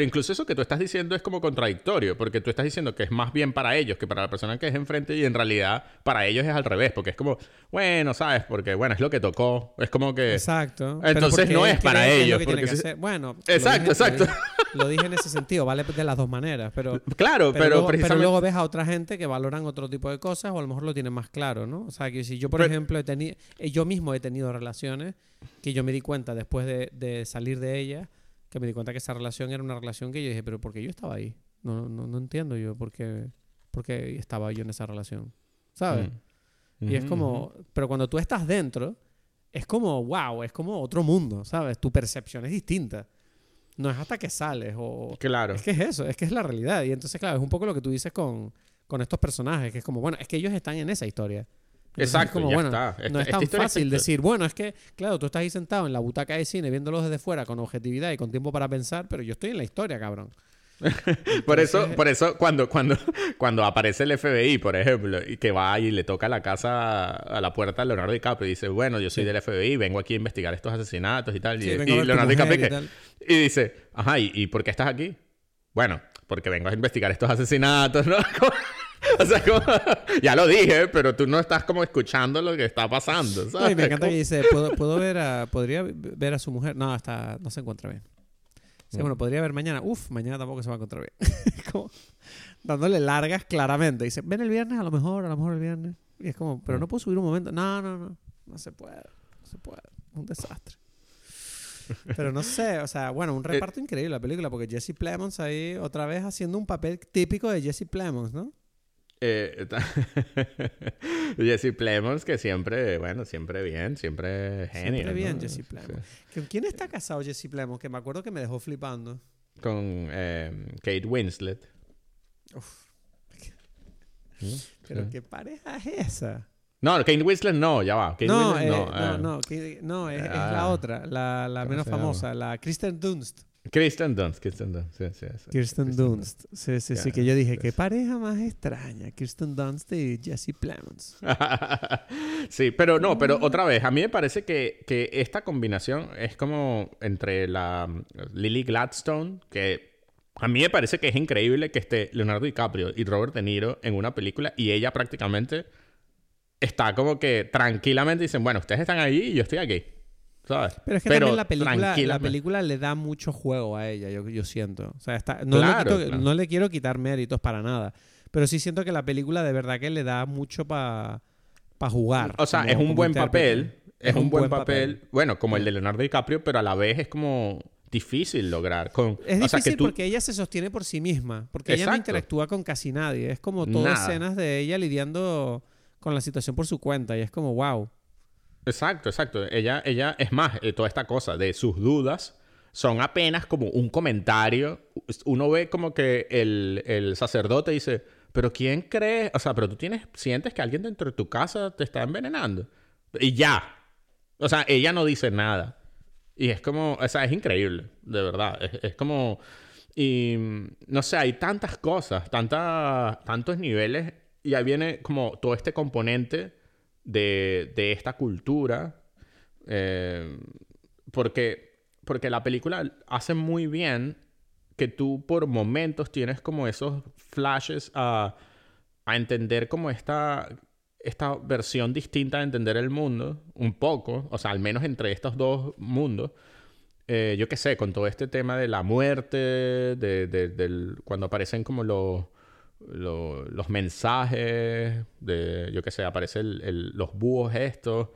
incluso eso que tú estás diciendo es como contradictorio, porque tú estás diciendo que es más bien para ellos que para la persona que es enfrente y en realidad para ellos es al revés, porque es como, bueno, ¿sabes? Porque, bueno, es lo que tocó, es como que... Exacto. Entonces no es para ellos. porque Bueno, exacto, exacto. Lo dije, en ese sentido, vale de las dos maneras, pero... Claro, pero, pero, luego, pero luego ves a otra gente que valoran otro tipo de cosas o a lo mejor lo tienen más claro, ¿no? O sea, que si yo, por ejemplo, he tenido... Eh, yo mismo he tenido relaciones que yo me di cuenta después de, de salir de ellas que me di cuenta que esa relación era una relación que yo dije, pero ¿por qué yo estaba ahí? No, no, no entiendo yo por qué, por qué estaba yo en esa relación. ¿Sabes? Mm. Y es como, pero cuando tú estás dentro, es como, wow, es como otro mundo, ¿sabes? Tu percepción es distinta. No es hasta que sales o... Claro. Es que es eso, es que es la realidad. Y entonces, claro, es un poco lo que tú dices con, con estos personajes, que es como, bueno, es que ellos están en esa historia. Exacto, como, bueno, No es tan fácil decir, bueno, es que, claro, tú estás ahí sentado en la butaca de cine viéndolo desde fuera con objetividad y con tiempo para pensar, pero yo estoy en la historia, cabrón. por eso, por eso cuando, cuando, cuando aparece el FBI, por ejemplo, y que va y le toca la casa a la puerta a Leonardo DiCaprio y dice, bueno, yo soy del FBI, vengo aquí a investigar estos asesinatos y tal. y, Leonardo DiCaprio y, dice, ajá, ¿y, ¿y por qué estás aquí? Bueno, porque vengo a investigar estos asesinatos, ¿no? o sea, como, ya lo dije, pero tú no estás como escuchando lo que está pasando, ¿sabes? me encanta que dice, ¿puedo, ver a, podría ver a su mujer. No, hasta no se encuentra bien. Sí, mm. bueno, podría ver mañana. Uf, mañana tampoco se va a encontrar bien. como dándole largas claramente. Dice, ven el viernes, a lo mejor, a lo mejor el viernes. Y es como, pero no puedo subir un momento. No, no, no. No se puede. No se puede. Un desastre. Pero no sé, o sea, bueno, un eh, reparto increíble la película, porque Jesse Plemons ahí otra vez haciendo un papel típico de Jesse Plemons, ¿no? Eh, Jesse Plemons, que siempre, bueno, siempre bien, siempre genio. Siempre bien, Jesse Plemons. ¿Con quién está casado Jesse Plemons? Que me acuerdo que me dejó flipando. Con eh, Kate Winslet. Uf. Pero qué pareja es esa. No, Kate Winslet no, ya va. no, eh, no, no, no, no, es, la ah. otra, la, la menos famosa, la Kristen Dunst. Kristen Dunst, Kristen Dunst, sí, sí. Kristen, Dunst, sí, sí, sí, que yo dije, qué pareja más extraña, Kristen Dunst y Jesse Plemons. sí, pero no, pero otra vez, a mí me parece que, que esta combinación es como entre la mm, Lily Gladstone, que a mí me parece que es increíble que esté Leonardo DiCaprio y Robert De Niro en una película y ella prácticamente está como que tranquilamente dicen, bueno, ustedes están ahí y yo estoy aquí. ¿Sabes? Pero es que también la película, la película le da mucho juego a ella, yo, yo siento. O sea, está, no, le no le quiero quitar méritos para nada. Pero sí siento que la película de verdad que le da mucho para jugar. O sea, es un buen papel. Es, un, buen, papel, Bueno, como el de Leonardo DiCaprio, pero a la vez es como difícil lograr. Con, es difícil porque ella se sostiene por sí misma. Porque ella no interactúa con casi nadie. Es como todas escenas de ella lidiando con la situación por su cuenta. Y es como, wow. Exacto, exacto. Ella, ella, es más, eh, toda esta cosa de sus dudas son apenas como un comentario. Uno ve como que el, el sacerdote dice, pero ¿quién cree? O sea, pero tú tienes, sientes que alguien dentro de tu casa te está envenenando. Y ya. O sea, ella no dice nada. Y es como, o sea, es increíble, de verdad. Es, como, y no sé, hay tantas cosas, tantas, tantos niveles. Y ahí viene como todo este componente de, de esta cultura. Eh, porque, porque la película hace muy bien que tú por momentos tienes como esos flashes a, a entender como esta, esta versión distinta de entender el mundo, un poco, o sea, al menos entre estos dos mundos. Eh, yo qué sé, con todo este tema de la muerte, de, cuando aparecen como los, los, mensajes, de, yo qué sé, aparecen los búhos estos,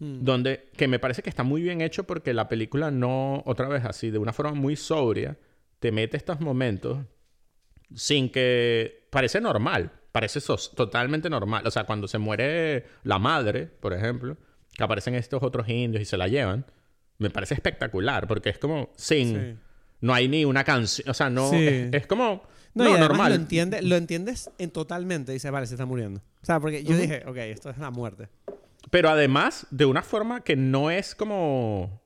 hmm. donde, que me parece que está muy bien hecho porque la película no, otra vez así, de una forma muy sobria, te mete estos momentos sin que parece normal, parece totalmente normal. O sea, cuando se muere la madre, por ejemplo, que aparecen estos otros indios y se la llevan, me parece espectacular porque es como sin... No hay ni una canción, o sea, no... Es, como... No, normal. Lo, entiende, lo entiendes en totalmente. Dice, vale, se está muriendo. O sea, porque yo dije, ok, esto es la muerte. Pero además, de una forma que no es como...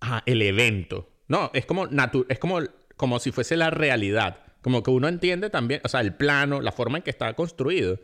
Ah, el evento. No, es como... es como como si fuese la realidad. Como que uno entiende también, o sea, el plano, la forma en que está construido.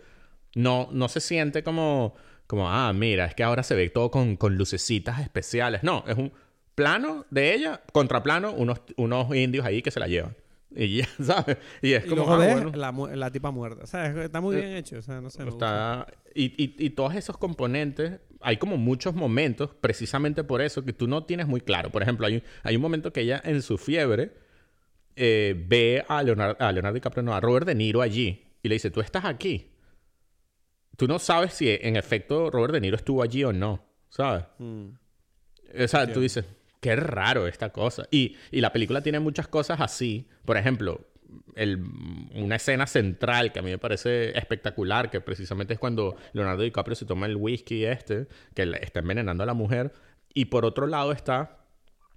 No, no se siente como, como, ah, mira, es que ahora se ve todo con, con lucecitas especiales. No, es un plano de ella, contraplano, unos, unos indios ahí que se la llevan. Y ya, ¿sabes? Y es como. Ah, la, la, tipa muerta. O sea, está muy eh, bien hecho. O sea, no sé. Está... Y, y, y, todos esos componentes, hay como muchos momentos, precisamente por eso, que tú no tienes muy claro. Por ejemplo, hay, hay un momento que ella en su fiebre eh, ve a Leonardo, a Leonardo DiCaprio, no, a Robert De Niro allí y le dice, tú estás aquí. Tú no sabes si en efecto Robert De Niro estuvo allí o no, ¿sabes? Mm. O sea, tú dices, qué raro esta cosa. Y, y, la película tiene muchas cosas así. Por ejemplo, el, una escena central que a mí me parece espectacular, que precisamente es cuando Leonardo DiCaprio se toma el whisky este, que le está envenenando a la mujer. Y por otro lado está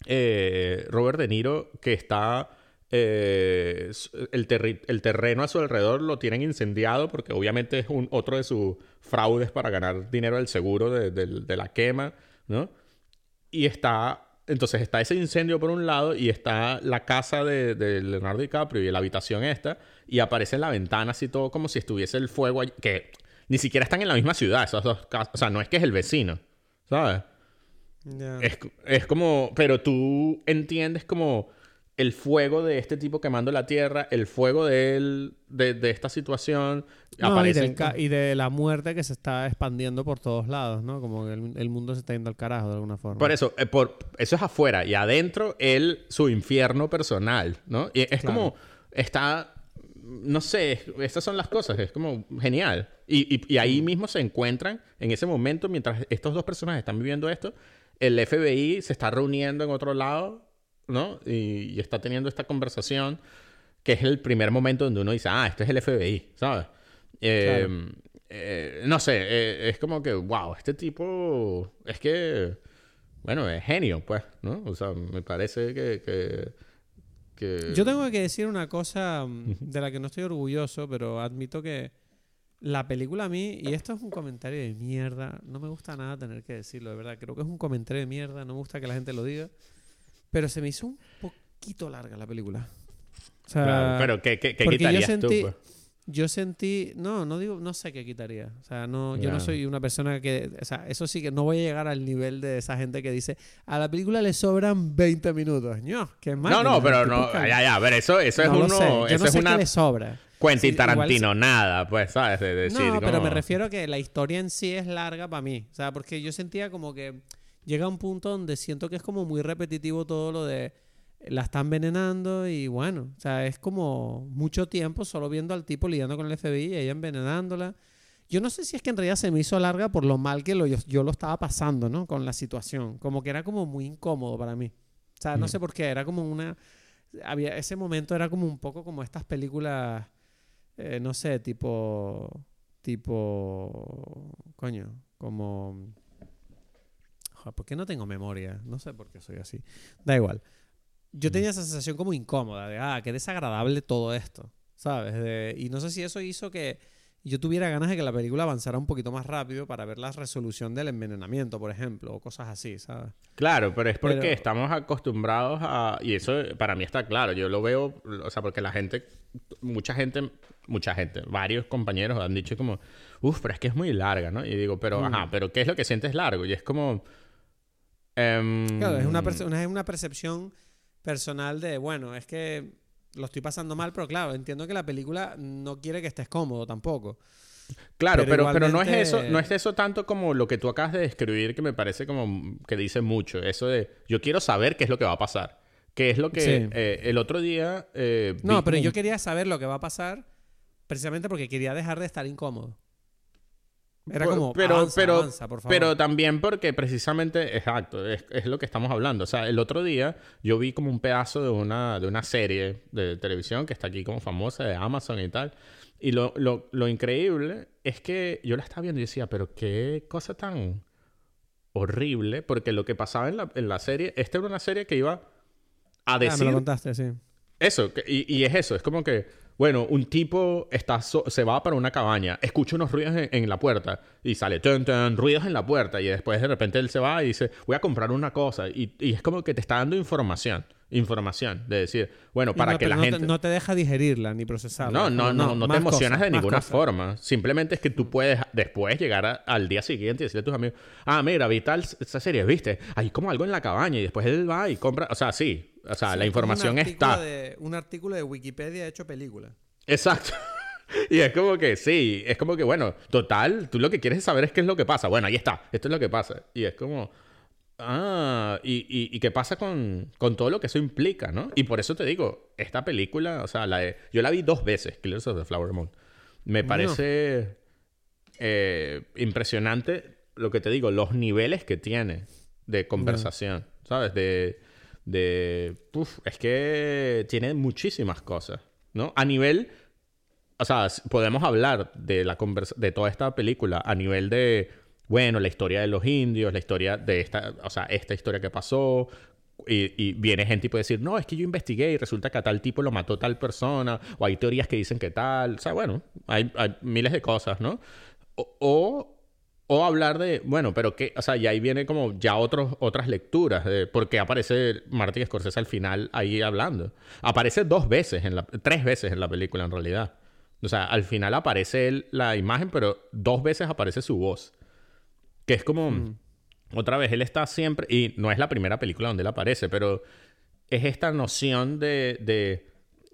eh, Robert De Niro, que está eh, el, el, terreno a su alrededor lo tienen incendiado porque obviamente es un, otro de sus fraudes para ganar dinero del seguro de, la quema, ¿no? Y está, entonces está ese incendio por un lado y está la casa de, Leonardo DiCaprio y la habitación esta y aparece en la ventana así todo como si estuviese el fuego allí, que ni siquiera están en la misma ciudad, esos dos casas, o sea, no es que es el vecino, ¿sabes? Es, es como, pero tú entiendes como el fuego de este tipo quemando la tierra, el fuego de él, de, esta situación. y, de la muerte que se está expandiendo por todos lados, ¿no? Como que el, mundo se está yendo al carajo de alguna forma. Por eso, eh, por, eso es afuera. Y adentro, él, su infierno personal, ¿no? Y es como, está, no sé, estas son las cosas, es como genial. Y, y ahí mm. mismo se encuentran, en ese momento, mientras estos dos personajes están viviendo esto, el FBI se está reuniendo en otro lado ¿no? Y, está teniendo esta conversación que es el primer momento donde uno dice, ah, esto es el FBI, ¿sabes? Eh, eh, no sé, eh, es como que, wow, este tipo es que, bueno, es genio, pues, ¿no? O sea, me parece que, que, Yo tengo que decir una cosa mm, de la que no estoy orgulloso, pero admito que la película a mí, y esto es un comentario de mierda, no me gusta nada tener que decirlo, de verdad, creo que es un comentario de mierda, no me gusta que la gente lo diga. Pero se me hizo un poquito larga la película. O sea, pero ¿qué, qué, quitarías tú? Pues? yo sentí, no, no digo, no sé qué quitaría. O sea, no, yo no soy una persona que, o sea, eso sí que no voy a llegar al nivel de esa gente que dice, a la película le sobran 20 minutos. No, qué mal. No, no, pero no. Ya, ya, a ver, eso, eso es uno. Yo eso no es sé una qué le sobra. Quentin Sí, igual Tarantino, nada, pues, ¿sabes? De decir, no, pero como- me refiero a que la historia en sí es larga para mí. O sea, porque yo sentía como que llega un punto donde siento que es como muy repetitivo todo lo de la están envenenando y bueno, o sea, es como mucho tiempo solo viendo al tipo lidiando con el FBI y ella envenenándola. Yo no sé si es que en realidad se me hizo larga por lo mal que lo, yo, yo lo estaba pasando, ¿no? Con la situación. Como que era como muy incómodo para mí. O sea, no Mm. sé por qué, era como una... Había, ese momento era como un poco como estas películas, eh, no sé, tipo... Tipo... Coño, como... Joder, ¿Por qué no tengo memoria? No sé por qué soy así. Da igual. Yo tenía esa sensación como incómoda, de, ah, qué desagradable todo esto, ¿sabes? De- y no sé si eso hizo que yo tuviera ganas de que la película avanzara un poquito más rápido para ver la resolución del envenenamiento, por ejemplo, o cosas así, ¿sabes? Claro, pero es porque Pero- estamos acostumbrados a... Y eso para mí está claro. Yo lo veo, o sea, porque la gente, mucha gente, mucha gente, varios compañeros han dicho como, uff, pero es que es muy larga, ¿no? Y digo, pero, Mm. ajá, pero ¿qué es lo que sientes largo? Y es como... em, Claro, es una, es una percepción personal de, bueno, es que lo estoy pasando mal, pero claro, entiendo que la película no quiere que estés cómodo tampoco. Claro, Pero pero, pero, no es eso, no es eso tanto como lo que tú acabas de describir, que me parece como que dice mucho. Eso de yo quiero saber qué es lo que va a pasar. Que es lo que Sí. eh, el otro día. eh, No, pero yo quería saber lo que va a pasar precisamente porque quería dejar de estar incómodo. Era como, pero, avanza, pero, avanza, por favor. pero también porque precisamente, exacto, es, es lo que estamos hablando. O sea, el otro día yo vi como un pedazo de una, de una serie de televisión que está aquí como famosa de Amazon y tal. Y lo, lo, lo increíble es que yo la estaba viendo y decía, pero qué cosa tan horrible, porque lo que pasaba en la, en la serie, esta era una serie que iba a Ah, me decir lo contaste, sí. eso, y, y es eso, es como que, bueno, un tipo está se va para una cabaña, escucha unos ruidos en, la puerta y sale, tun, tun, ruidos en la puerta y después de repente él se va y dice, voy a comprar una cosa y es como que te está dando información, información, de decir, bueno, para no, que la no te- gente... no te deja digerirla ni procesarla. No, no, no, no te emocionas cosas, de ninguna forma. Simplemente es que tú puedes después llegar a- al día siguiente y decirle a tus amigos, ah, mira, vi tal esa serie, ¿viste? Hay como algo en la cabaña y después él va y compra, o sea, sí, o sea, Sí, la un información está. de- un artículo de Wikipedia hecho película. Exacto. Y es como que sí, es como que bueno, total, tú lo que quieres saber es qué es lo que pasa. Bueno, ahí está, esto es lo que pasa. Y es como, ah, y, y, y qué pasa con, con todo lo que eso implica, ¿no? Y por eso te digo, esta película, o sea, la de- yo la vi dos veces, Killers of the Flower Moon. Me parece eh, impresionante lo que te digo, los niveles que tiene de conversación, ¿sabes? De, de, uf, es que tiene muchísimas cosas, ¿no? A nivel o sea, podemos hablar de la conversa de toda esta película a nivel de, bueno, la historia de los indios, la historia de esta, o sea, esta historia que pasó. Y, viene gente y puede decir, no, es que yo investigué y resulta que a tal tipo lo mató tal persona, o hay teorías que dicen que tal. O sea, bueno, hay, miles de cosas, ¿no? O, o, o hablar de, bueno, pero que, o sea, y ahí viene como ya otros, otras lecturas, de por qué aparece Martin Scorsese al final ahí hablando. Aparece dos veces, en la, tres veces en la película en realidad. O sea, al final aparece él, la imagen, pero dos veces aparece su voz. Que es como, Mm. otra vez, él está siempre, y no es la primera película donde él aparece, pero es esta noción de, de,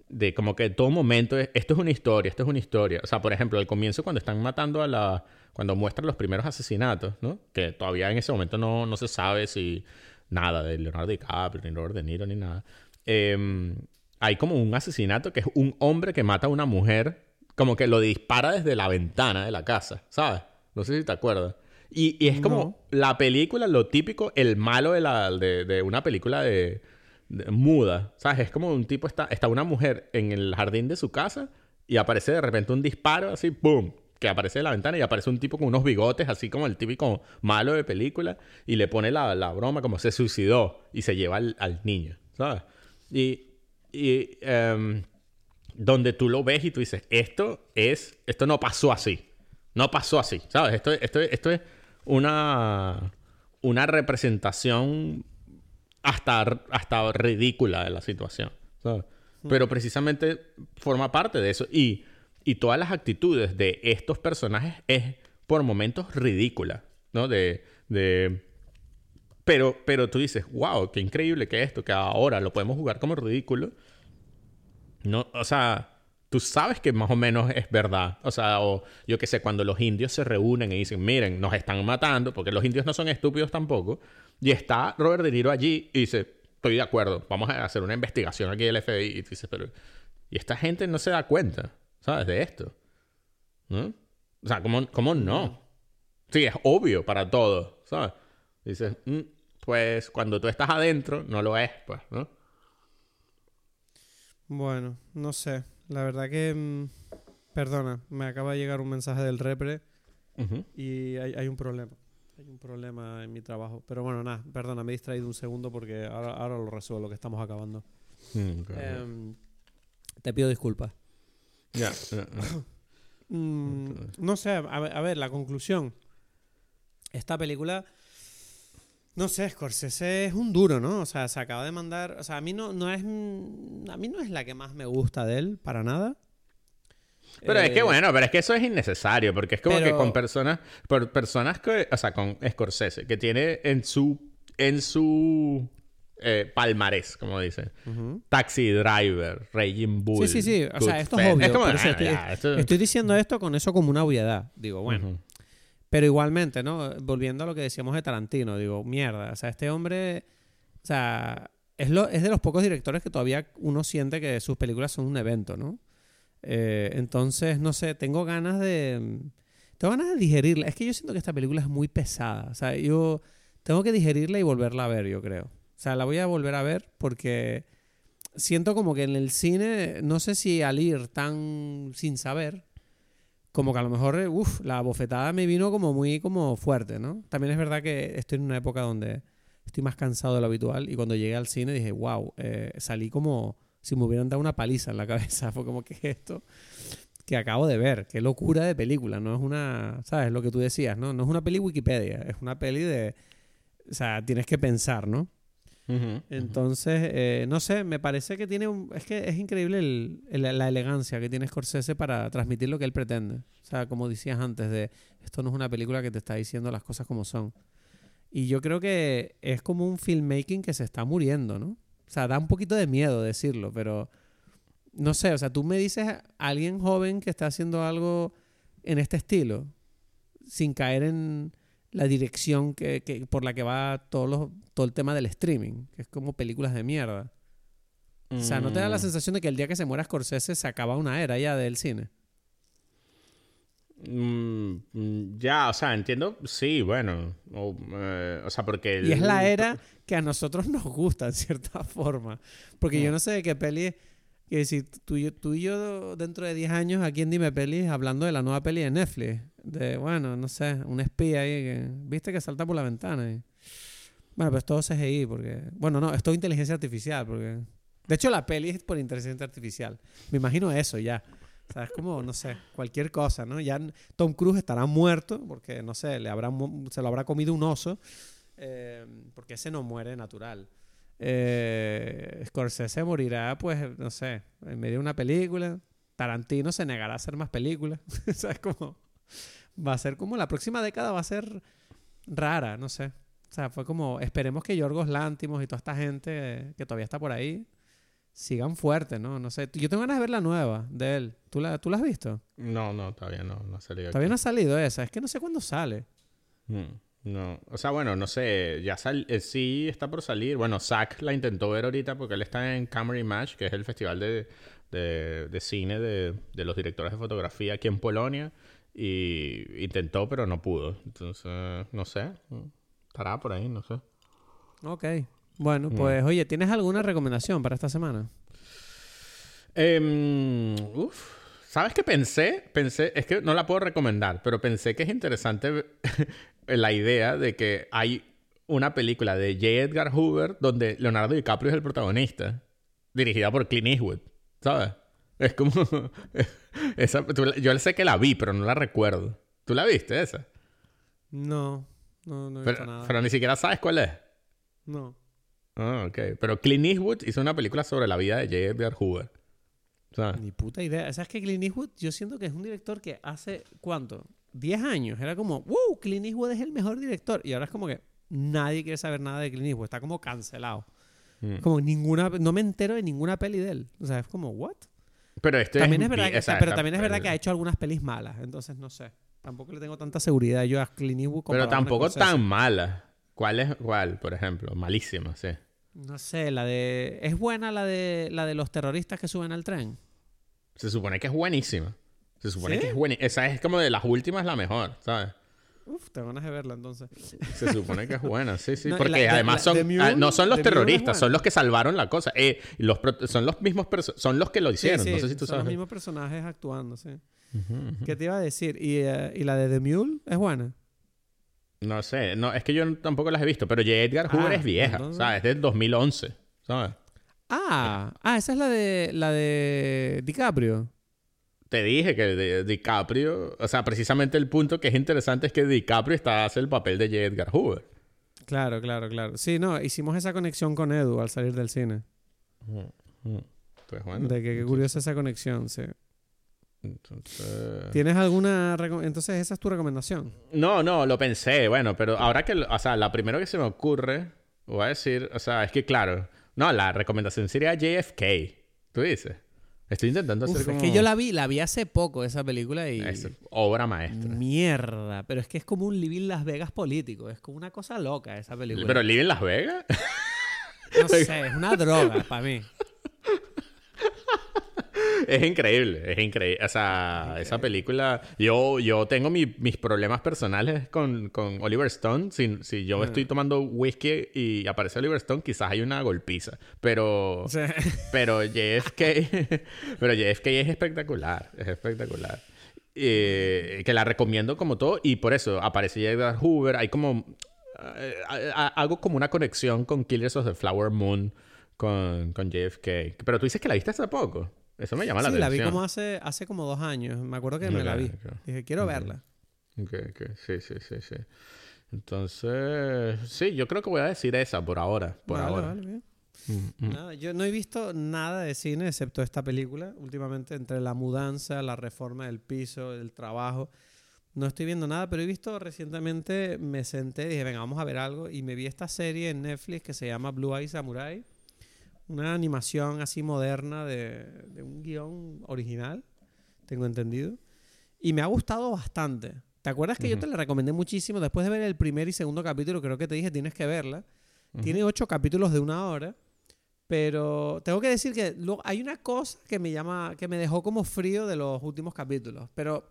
de como que en todo momento, es- esto es una historia, esto es una historia. O sea, por ejemplo, al comienzo cuando están matando a la, cuando muestran los primeros asesinatos, ¿no? Que todavía en ese momento no, no se sabe si nada de Leonardo DiCaprio, ni Robert De Niro, ni nada. Eh, hay como un asesinato que es un hombre que mata a una mujer, como que lo dispara desde la ventana de la casa, ¿sabes? No sé si te acuerdas. Y, y es como la película, lo típico, el malo de, la, de, de una película de, de- muda, ¿sabes? Es como un tipo, está, está una mujer en el jardín de su casa y aparece de repente un disparo así, ¡boom! Que aparece de la ventana y aparece un tipo con unos bigotes, así como el típico malo de película, y le pone la, la broma como se suicidó y se lleva al, al niño, ¿sabes? Y, y em, donde tú lo ves y tú dices, esto es, esto no pasó así. No pasó así, ¿sabes? Esto, esto, esto es una, una representación hasta, hasta ridícula de la situación, ¿sabes? Pero precisamente forma parte de eso. Y y todas las actitudes de estos personajes es por momentos ridícula, ¿no? De, de pero, pero tú dices, wow, qué increíble que esto, que ahora lo podemos jugar como ridículo. No, o sea, tú sabes que más o menos es verdad. O sea, o yo qué sé, cuando los indios se reúnen y dicen, miren, nos están matando, porque los indios no son estúpidos tampoco. Y está Robert De Niro allí y dice, estoy de acuerdo, vamos a hacer una investigación aquí del FBI. Y tú dices, pero... Y esta gente no se da cuenta, ¿sabes? De esto. ¿No? O sea, ¿cómo, cómo no? Sí, es obvio para todos, ¿sabes? Dices, mm, pues cuando tú estás adentro, no lo es, pues, ¿no? Bueno, no sé. La verdad que... mm, perdona, me acaba de llegar un mensaje del repre y hay, hay un problema. Hay un problema en mi trabajo. Pero bueno, nada, perdona, me he distraído un segundo porque ahora, ahora lo resuelvo, que estamos acabando. Mm. Em, te pido disculpas. Ya, ya. Mm, no sé, a ver, a ver, la conclusión. Esta película, no sé, Scorsese es un duro, ¿no? O sea, se acaba de mandar, o sea, a mí no, no es, a mí no es la que más me gusta de él, para nada. Pero es que Eh, bueno, pero es que eso es innecesario, porque es como que con personas, por personas que, o sea, con Scorsese, que tiene en su, en su eh, palmarés, como dicen. Taxi Driver, Raging Bull. Sí, sí, sí, o sea, esto es obvio. como, pero sí, bueno, estoy, ya, esto- estoy diciendo esto con eso como una obviedad. Digo, bueno. Pero igualmente, ¿no? Volviendo a lo que decíamos de Tarantino, digo, mierda, o sea, este hombre, o sea, es, lo, es de los pocos directores que todavía uno siente que sus películas son un evento, ¿no? Eh, entonces, no sé, tengo ganas de... Tengo ganas de digerirla. Es que yo siento que esta película es muy pesada. O sea, yo tengo que digerirla y volverla a ver, yo creo. O sea, la voy a volver a ver porque siento como que en el cine, no sé si al ir tan sin saber, como que a lo mejor, eh, uff, la bofetada me vino como muy como fuerte, ¿no? También es verdad que estoy en una época donde estoy más cansado de lo habitual y cuando llegué al cine dije, wow, eh, salí como si me hubieran dado una paliza en la cabeza. Fue como que es esto que acabo de ver, qué locura de película, no es una, ¿sabes? Lo que tú decías, ¿no? No es una peli Wikipedia, es una peli de, o sea, tienes que pensar, ¿no? Entonces, eh, no sé, me parece que tiene un... Es que es increíble la elegancia que tiene Scorsese para transmitir lo que él pretende. O sea, como decías antes, de esto no es una película que te está diciendo las cosas como son. Y yo creo que es como un filmmaking que se está muriendo, ¿no? O sea, da un poquito de miedo decirlo, pero no sé, o sea, tú me dices a alguien joven que está haciendo algo en este estilo, sin caer en la dirección que, que- por la que va todo, los- todo el tema del streaming, que es como películas de mierda. O sea, ¿no te da la Mm. sensación de que el día que se muera Scorsese se acaba una era ya del cine? Mm, mm, ya, o sea, entiendo, sí, bueno, o, eh, o sea, porque... Y es la era que a nosotros nos gusta, en cierta forma. Porque yo no sé de qué peli... Que decir, tú y, yo, tú y yo dentro de 10 años aquí en Dime Pelis hablando de la nueva peli de Netflix. De, bueno, no sé, un espía ahí que... ¿Viste que salta por la ventana? y- Bueno, pues todo CGI porque... Bueno, no, es todo inteligencia artificial porque... De hecho, la peli es por inteligencia artificial. Me imagino eso ya. O sea, es como, no sé, cualquier cosa, ¿no? Ya Tom Cruise estará muerto porque, no sé, le habrá, se lo habrá comido un oso. eh, porque ese no muere natural. Eh, Scorsese morirá, pues, no sé, en medio de una película. Tarantino se negará a hacer más películas. o sea, es como... Va a ser como la próxima década va a ser rara, no sé. O sea, fue como, esperemos que Yorgos Lántimos y toda esta gente que todavía está por ahí sigan fuertes, ¿no? No sé. Yo tengo ganas de ver la nueva de él. ¿Tú la, ¿tú la has visto? No, no, todavía no, no ha salido Todavía no aquí. ha salido esa. Es que no sé cuándo sale. Mm, No, o sea, bueno, no sé, ya sal eh, sí está por salir. Bueno, Zack la intentó ver ahorita porque él está en Camera Match, que es el festival de, de, de cine de, de los directores de fotografía aquí en Polonia. Y intentó, pero no pudo. Entonces, no sé. Estará por ahí, no sé. Ok. Bueno, Mm. pues oye, ¿tienes alguna recomendación para esta semana? Em, uf. ¿Sabes qué pensé? Pensé, es que no la puedo recomendar, pero pensé que es interesante la idea de que hay una película de J. Edgar Hoover donde Leonardo DiCaprio es el protagonista, dirigida por Clint Eastwood, ¿sabes? Es como... esa, tú yo sé que la vi, pero no la recuerdo. ¿Tú la viste esa? No, no, no he visto Pero, nada. pero ni siquiera sabes cuál es. No. Ah, ok. Pero Clint Eastwood hizo una película sobre la vida de J. Edgar Hoover. ¿sabes? Ni puta idea. ¿Sabes que Clint Eastwood, yo siento que es un director que hace, ¿cuánto? 10 años. Era como, wow, Clint Eastwood es el mejor director. Y ahora es como que nadie quiere saber nada de Clint Eastwood. Está como cancelado. Mm. Como ninguna, no me entero de ninguna peli de él. O sea, es como, ¿what? Pero este También es verdad, que, pero también es verdad que ha hecho algunas pelis malas. Entonces, no sé. Tampoco le tengo tanta seguridad yo a Clint Eastwood. Pero tampoco tan mala. ¿Cuál es cuál, por ejemplo? Malísima, sí. No sé, la de... ¿Es buena la de, la de los terroristas que suben al tren? Se supone que es buenísima. Se supone ¿Sí? que es buenísima. Esa es como de las últimas la mejor, ¿sabes? Uf, tengo ganas de verla entonces. Se supone que es buena, sí, sí. No, porque la- además la- son, Mule- ah, no son los terroristas, son los que salvaron la cosa. Eh, los son los mismos son los que lo hicieron. Sí, no sé si tú son los sabes. mismos personajes actuando, sí. ¿Qué te iba a decir? ¿Y, eh, ¿y la de The Mule es buena? No sé, no, es que yo tampoco las he visto, pero J. Edgar Hoover Ah, es vieja, entonces- ¿sabes? Es del 2011, ¿sabes? Ah, ah, esa es la de la de DiCaprio. Te dije que de- DiCaprio, o sea, precisamente el punto que es interesante es que DiCaprio está hace el papel de J. Edgar Hoover. Claro, claro, claro. Sí, no, hicimos esa conexión con Edu al salir del cine. Pues bueno. de que qué curiosa esa conexión, sí. Entonces... ¿Tienes alguna entonces esa es tu recomendación? No, no, lo pensé, bueno, pero ahora que, o sea, la primera que se me ocurre, voy a decir, o sea, es que claro, no, la recomendación sería JFK, tú dices. Estoy intentando hacer Uf, como... es que yo la vi, la vi hace poco esa película y Es obra maestra. mierda, pero es que es como un Living Las Vegas político, es como una cosa loca esa película. Pero Live en Las Vegas. no sé, es una droga para mí. Es increíble, es increíble. O sea, esa película. Yo, yo tengo mi- mis problemas personales con, con Oliver Stone. Si, si yo Ah. estoy tomando whisky y aparece Oliver Stone, quizás hay una golpiza. Pero. Sea, Pero JFK. pero JFK es espectacular. Es espectacular. Eh, que la recomiendo como todo. Y por eso aparece. Edgar Hoover. Hay como. eh, hago como una conexión con Killers of the Flower Moon. Con, con JFK. Pero tú dices que la viste hace poco. Eso me llama la sí, atención. la vi como hace, hace como dos años. Me acuerdo que me la vi. Dije, quiero verla. Ok, ok. Sí, sí, sí, sí. Entonces, sí, yo creo que voy a decir esa por ahora. Por Vale, ahora. vale, bien. Mm, mm. Nada, yo no he visto nada de cine excepto esta película. Últimamente, entre la mudanza, la reforma del piso, el trabajo, no estoy viendo nada, pero he visto recientemente, me senté y dije, venga, vamos a ver algo. Y me vi esta serie en Netflix que se llama Blue Eye Samurai. Una animación así moderna de, de un guion original, tengo entendido. Y me ha gustado bastante. ¿Te acuerdas que yo Ujú. te la recomendé muchísimo? Después de ver el primer y segundo capítulo, creo que te dije, tienes que verla. Tiene ocho capítulos de una hora. Pero tengo que decir que luego hay una cosa que me llama, que me dejó como frío de los últimos capítulos. Pero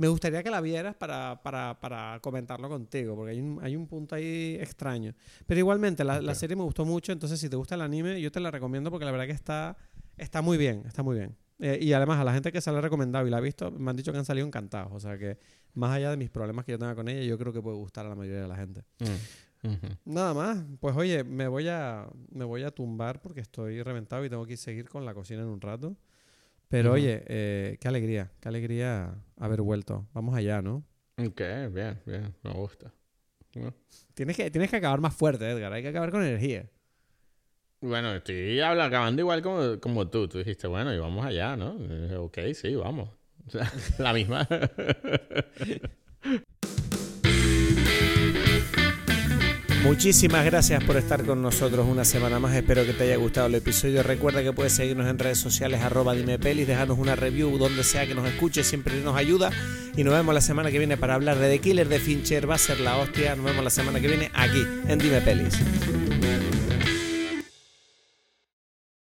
me gustaría que la vieras para, para, para comentarlo contigo, porque hay un, hay un punto ahí extraño. Pero igualmente, la, la serie me gustó mucho, entonces si te gusta el anime, yo te la recomiendo porque la verdad que está, está muy bien, está muy bien. Eh, y además, a la gente que se la ha recomendado y la ha visto, me han dicho que han salido encantados. O sea que, más allá de mis problemas que yo tenga con ella, yo creo que puede gustar a la mayoría de la gente. Mm, ujú. Nada más, pues oye, me voy a me voy a tumbar porque estoy reventado y tengo que seguir con la cocina en un rato. Pero oye, eh, qué alegría, qué alegría haber vuelto. Vamos allá, ¿no? Ok, bien, bien. Me gusta. Tienes que, tienes que acabar más fuerte, Edgar. Hay que acabar con energía. Bueno, estoy habla- acabando igual como, como tú. Tú dijiste, bueno, y vamos allá, ¿no? Ok, sí, vamos. O sea, la misma. Muchísimas gracias por estar con nosotros una semana más. Espero que te haya gustado el episodio. Recuerda que puedes seguirnos en redes sociales, arroba dime pelis, dejarnos una review donde sea que nos escuches, siempre nos ayuda. Y nos vemos la semana que viene para hablar de The Killer de Fincher. Va a ser la hostia. Nos vemos la semana que viene aquí en Dime Pelis.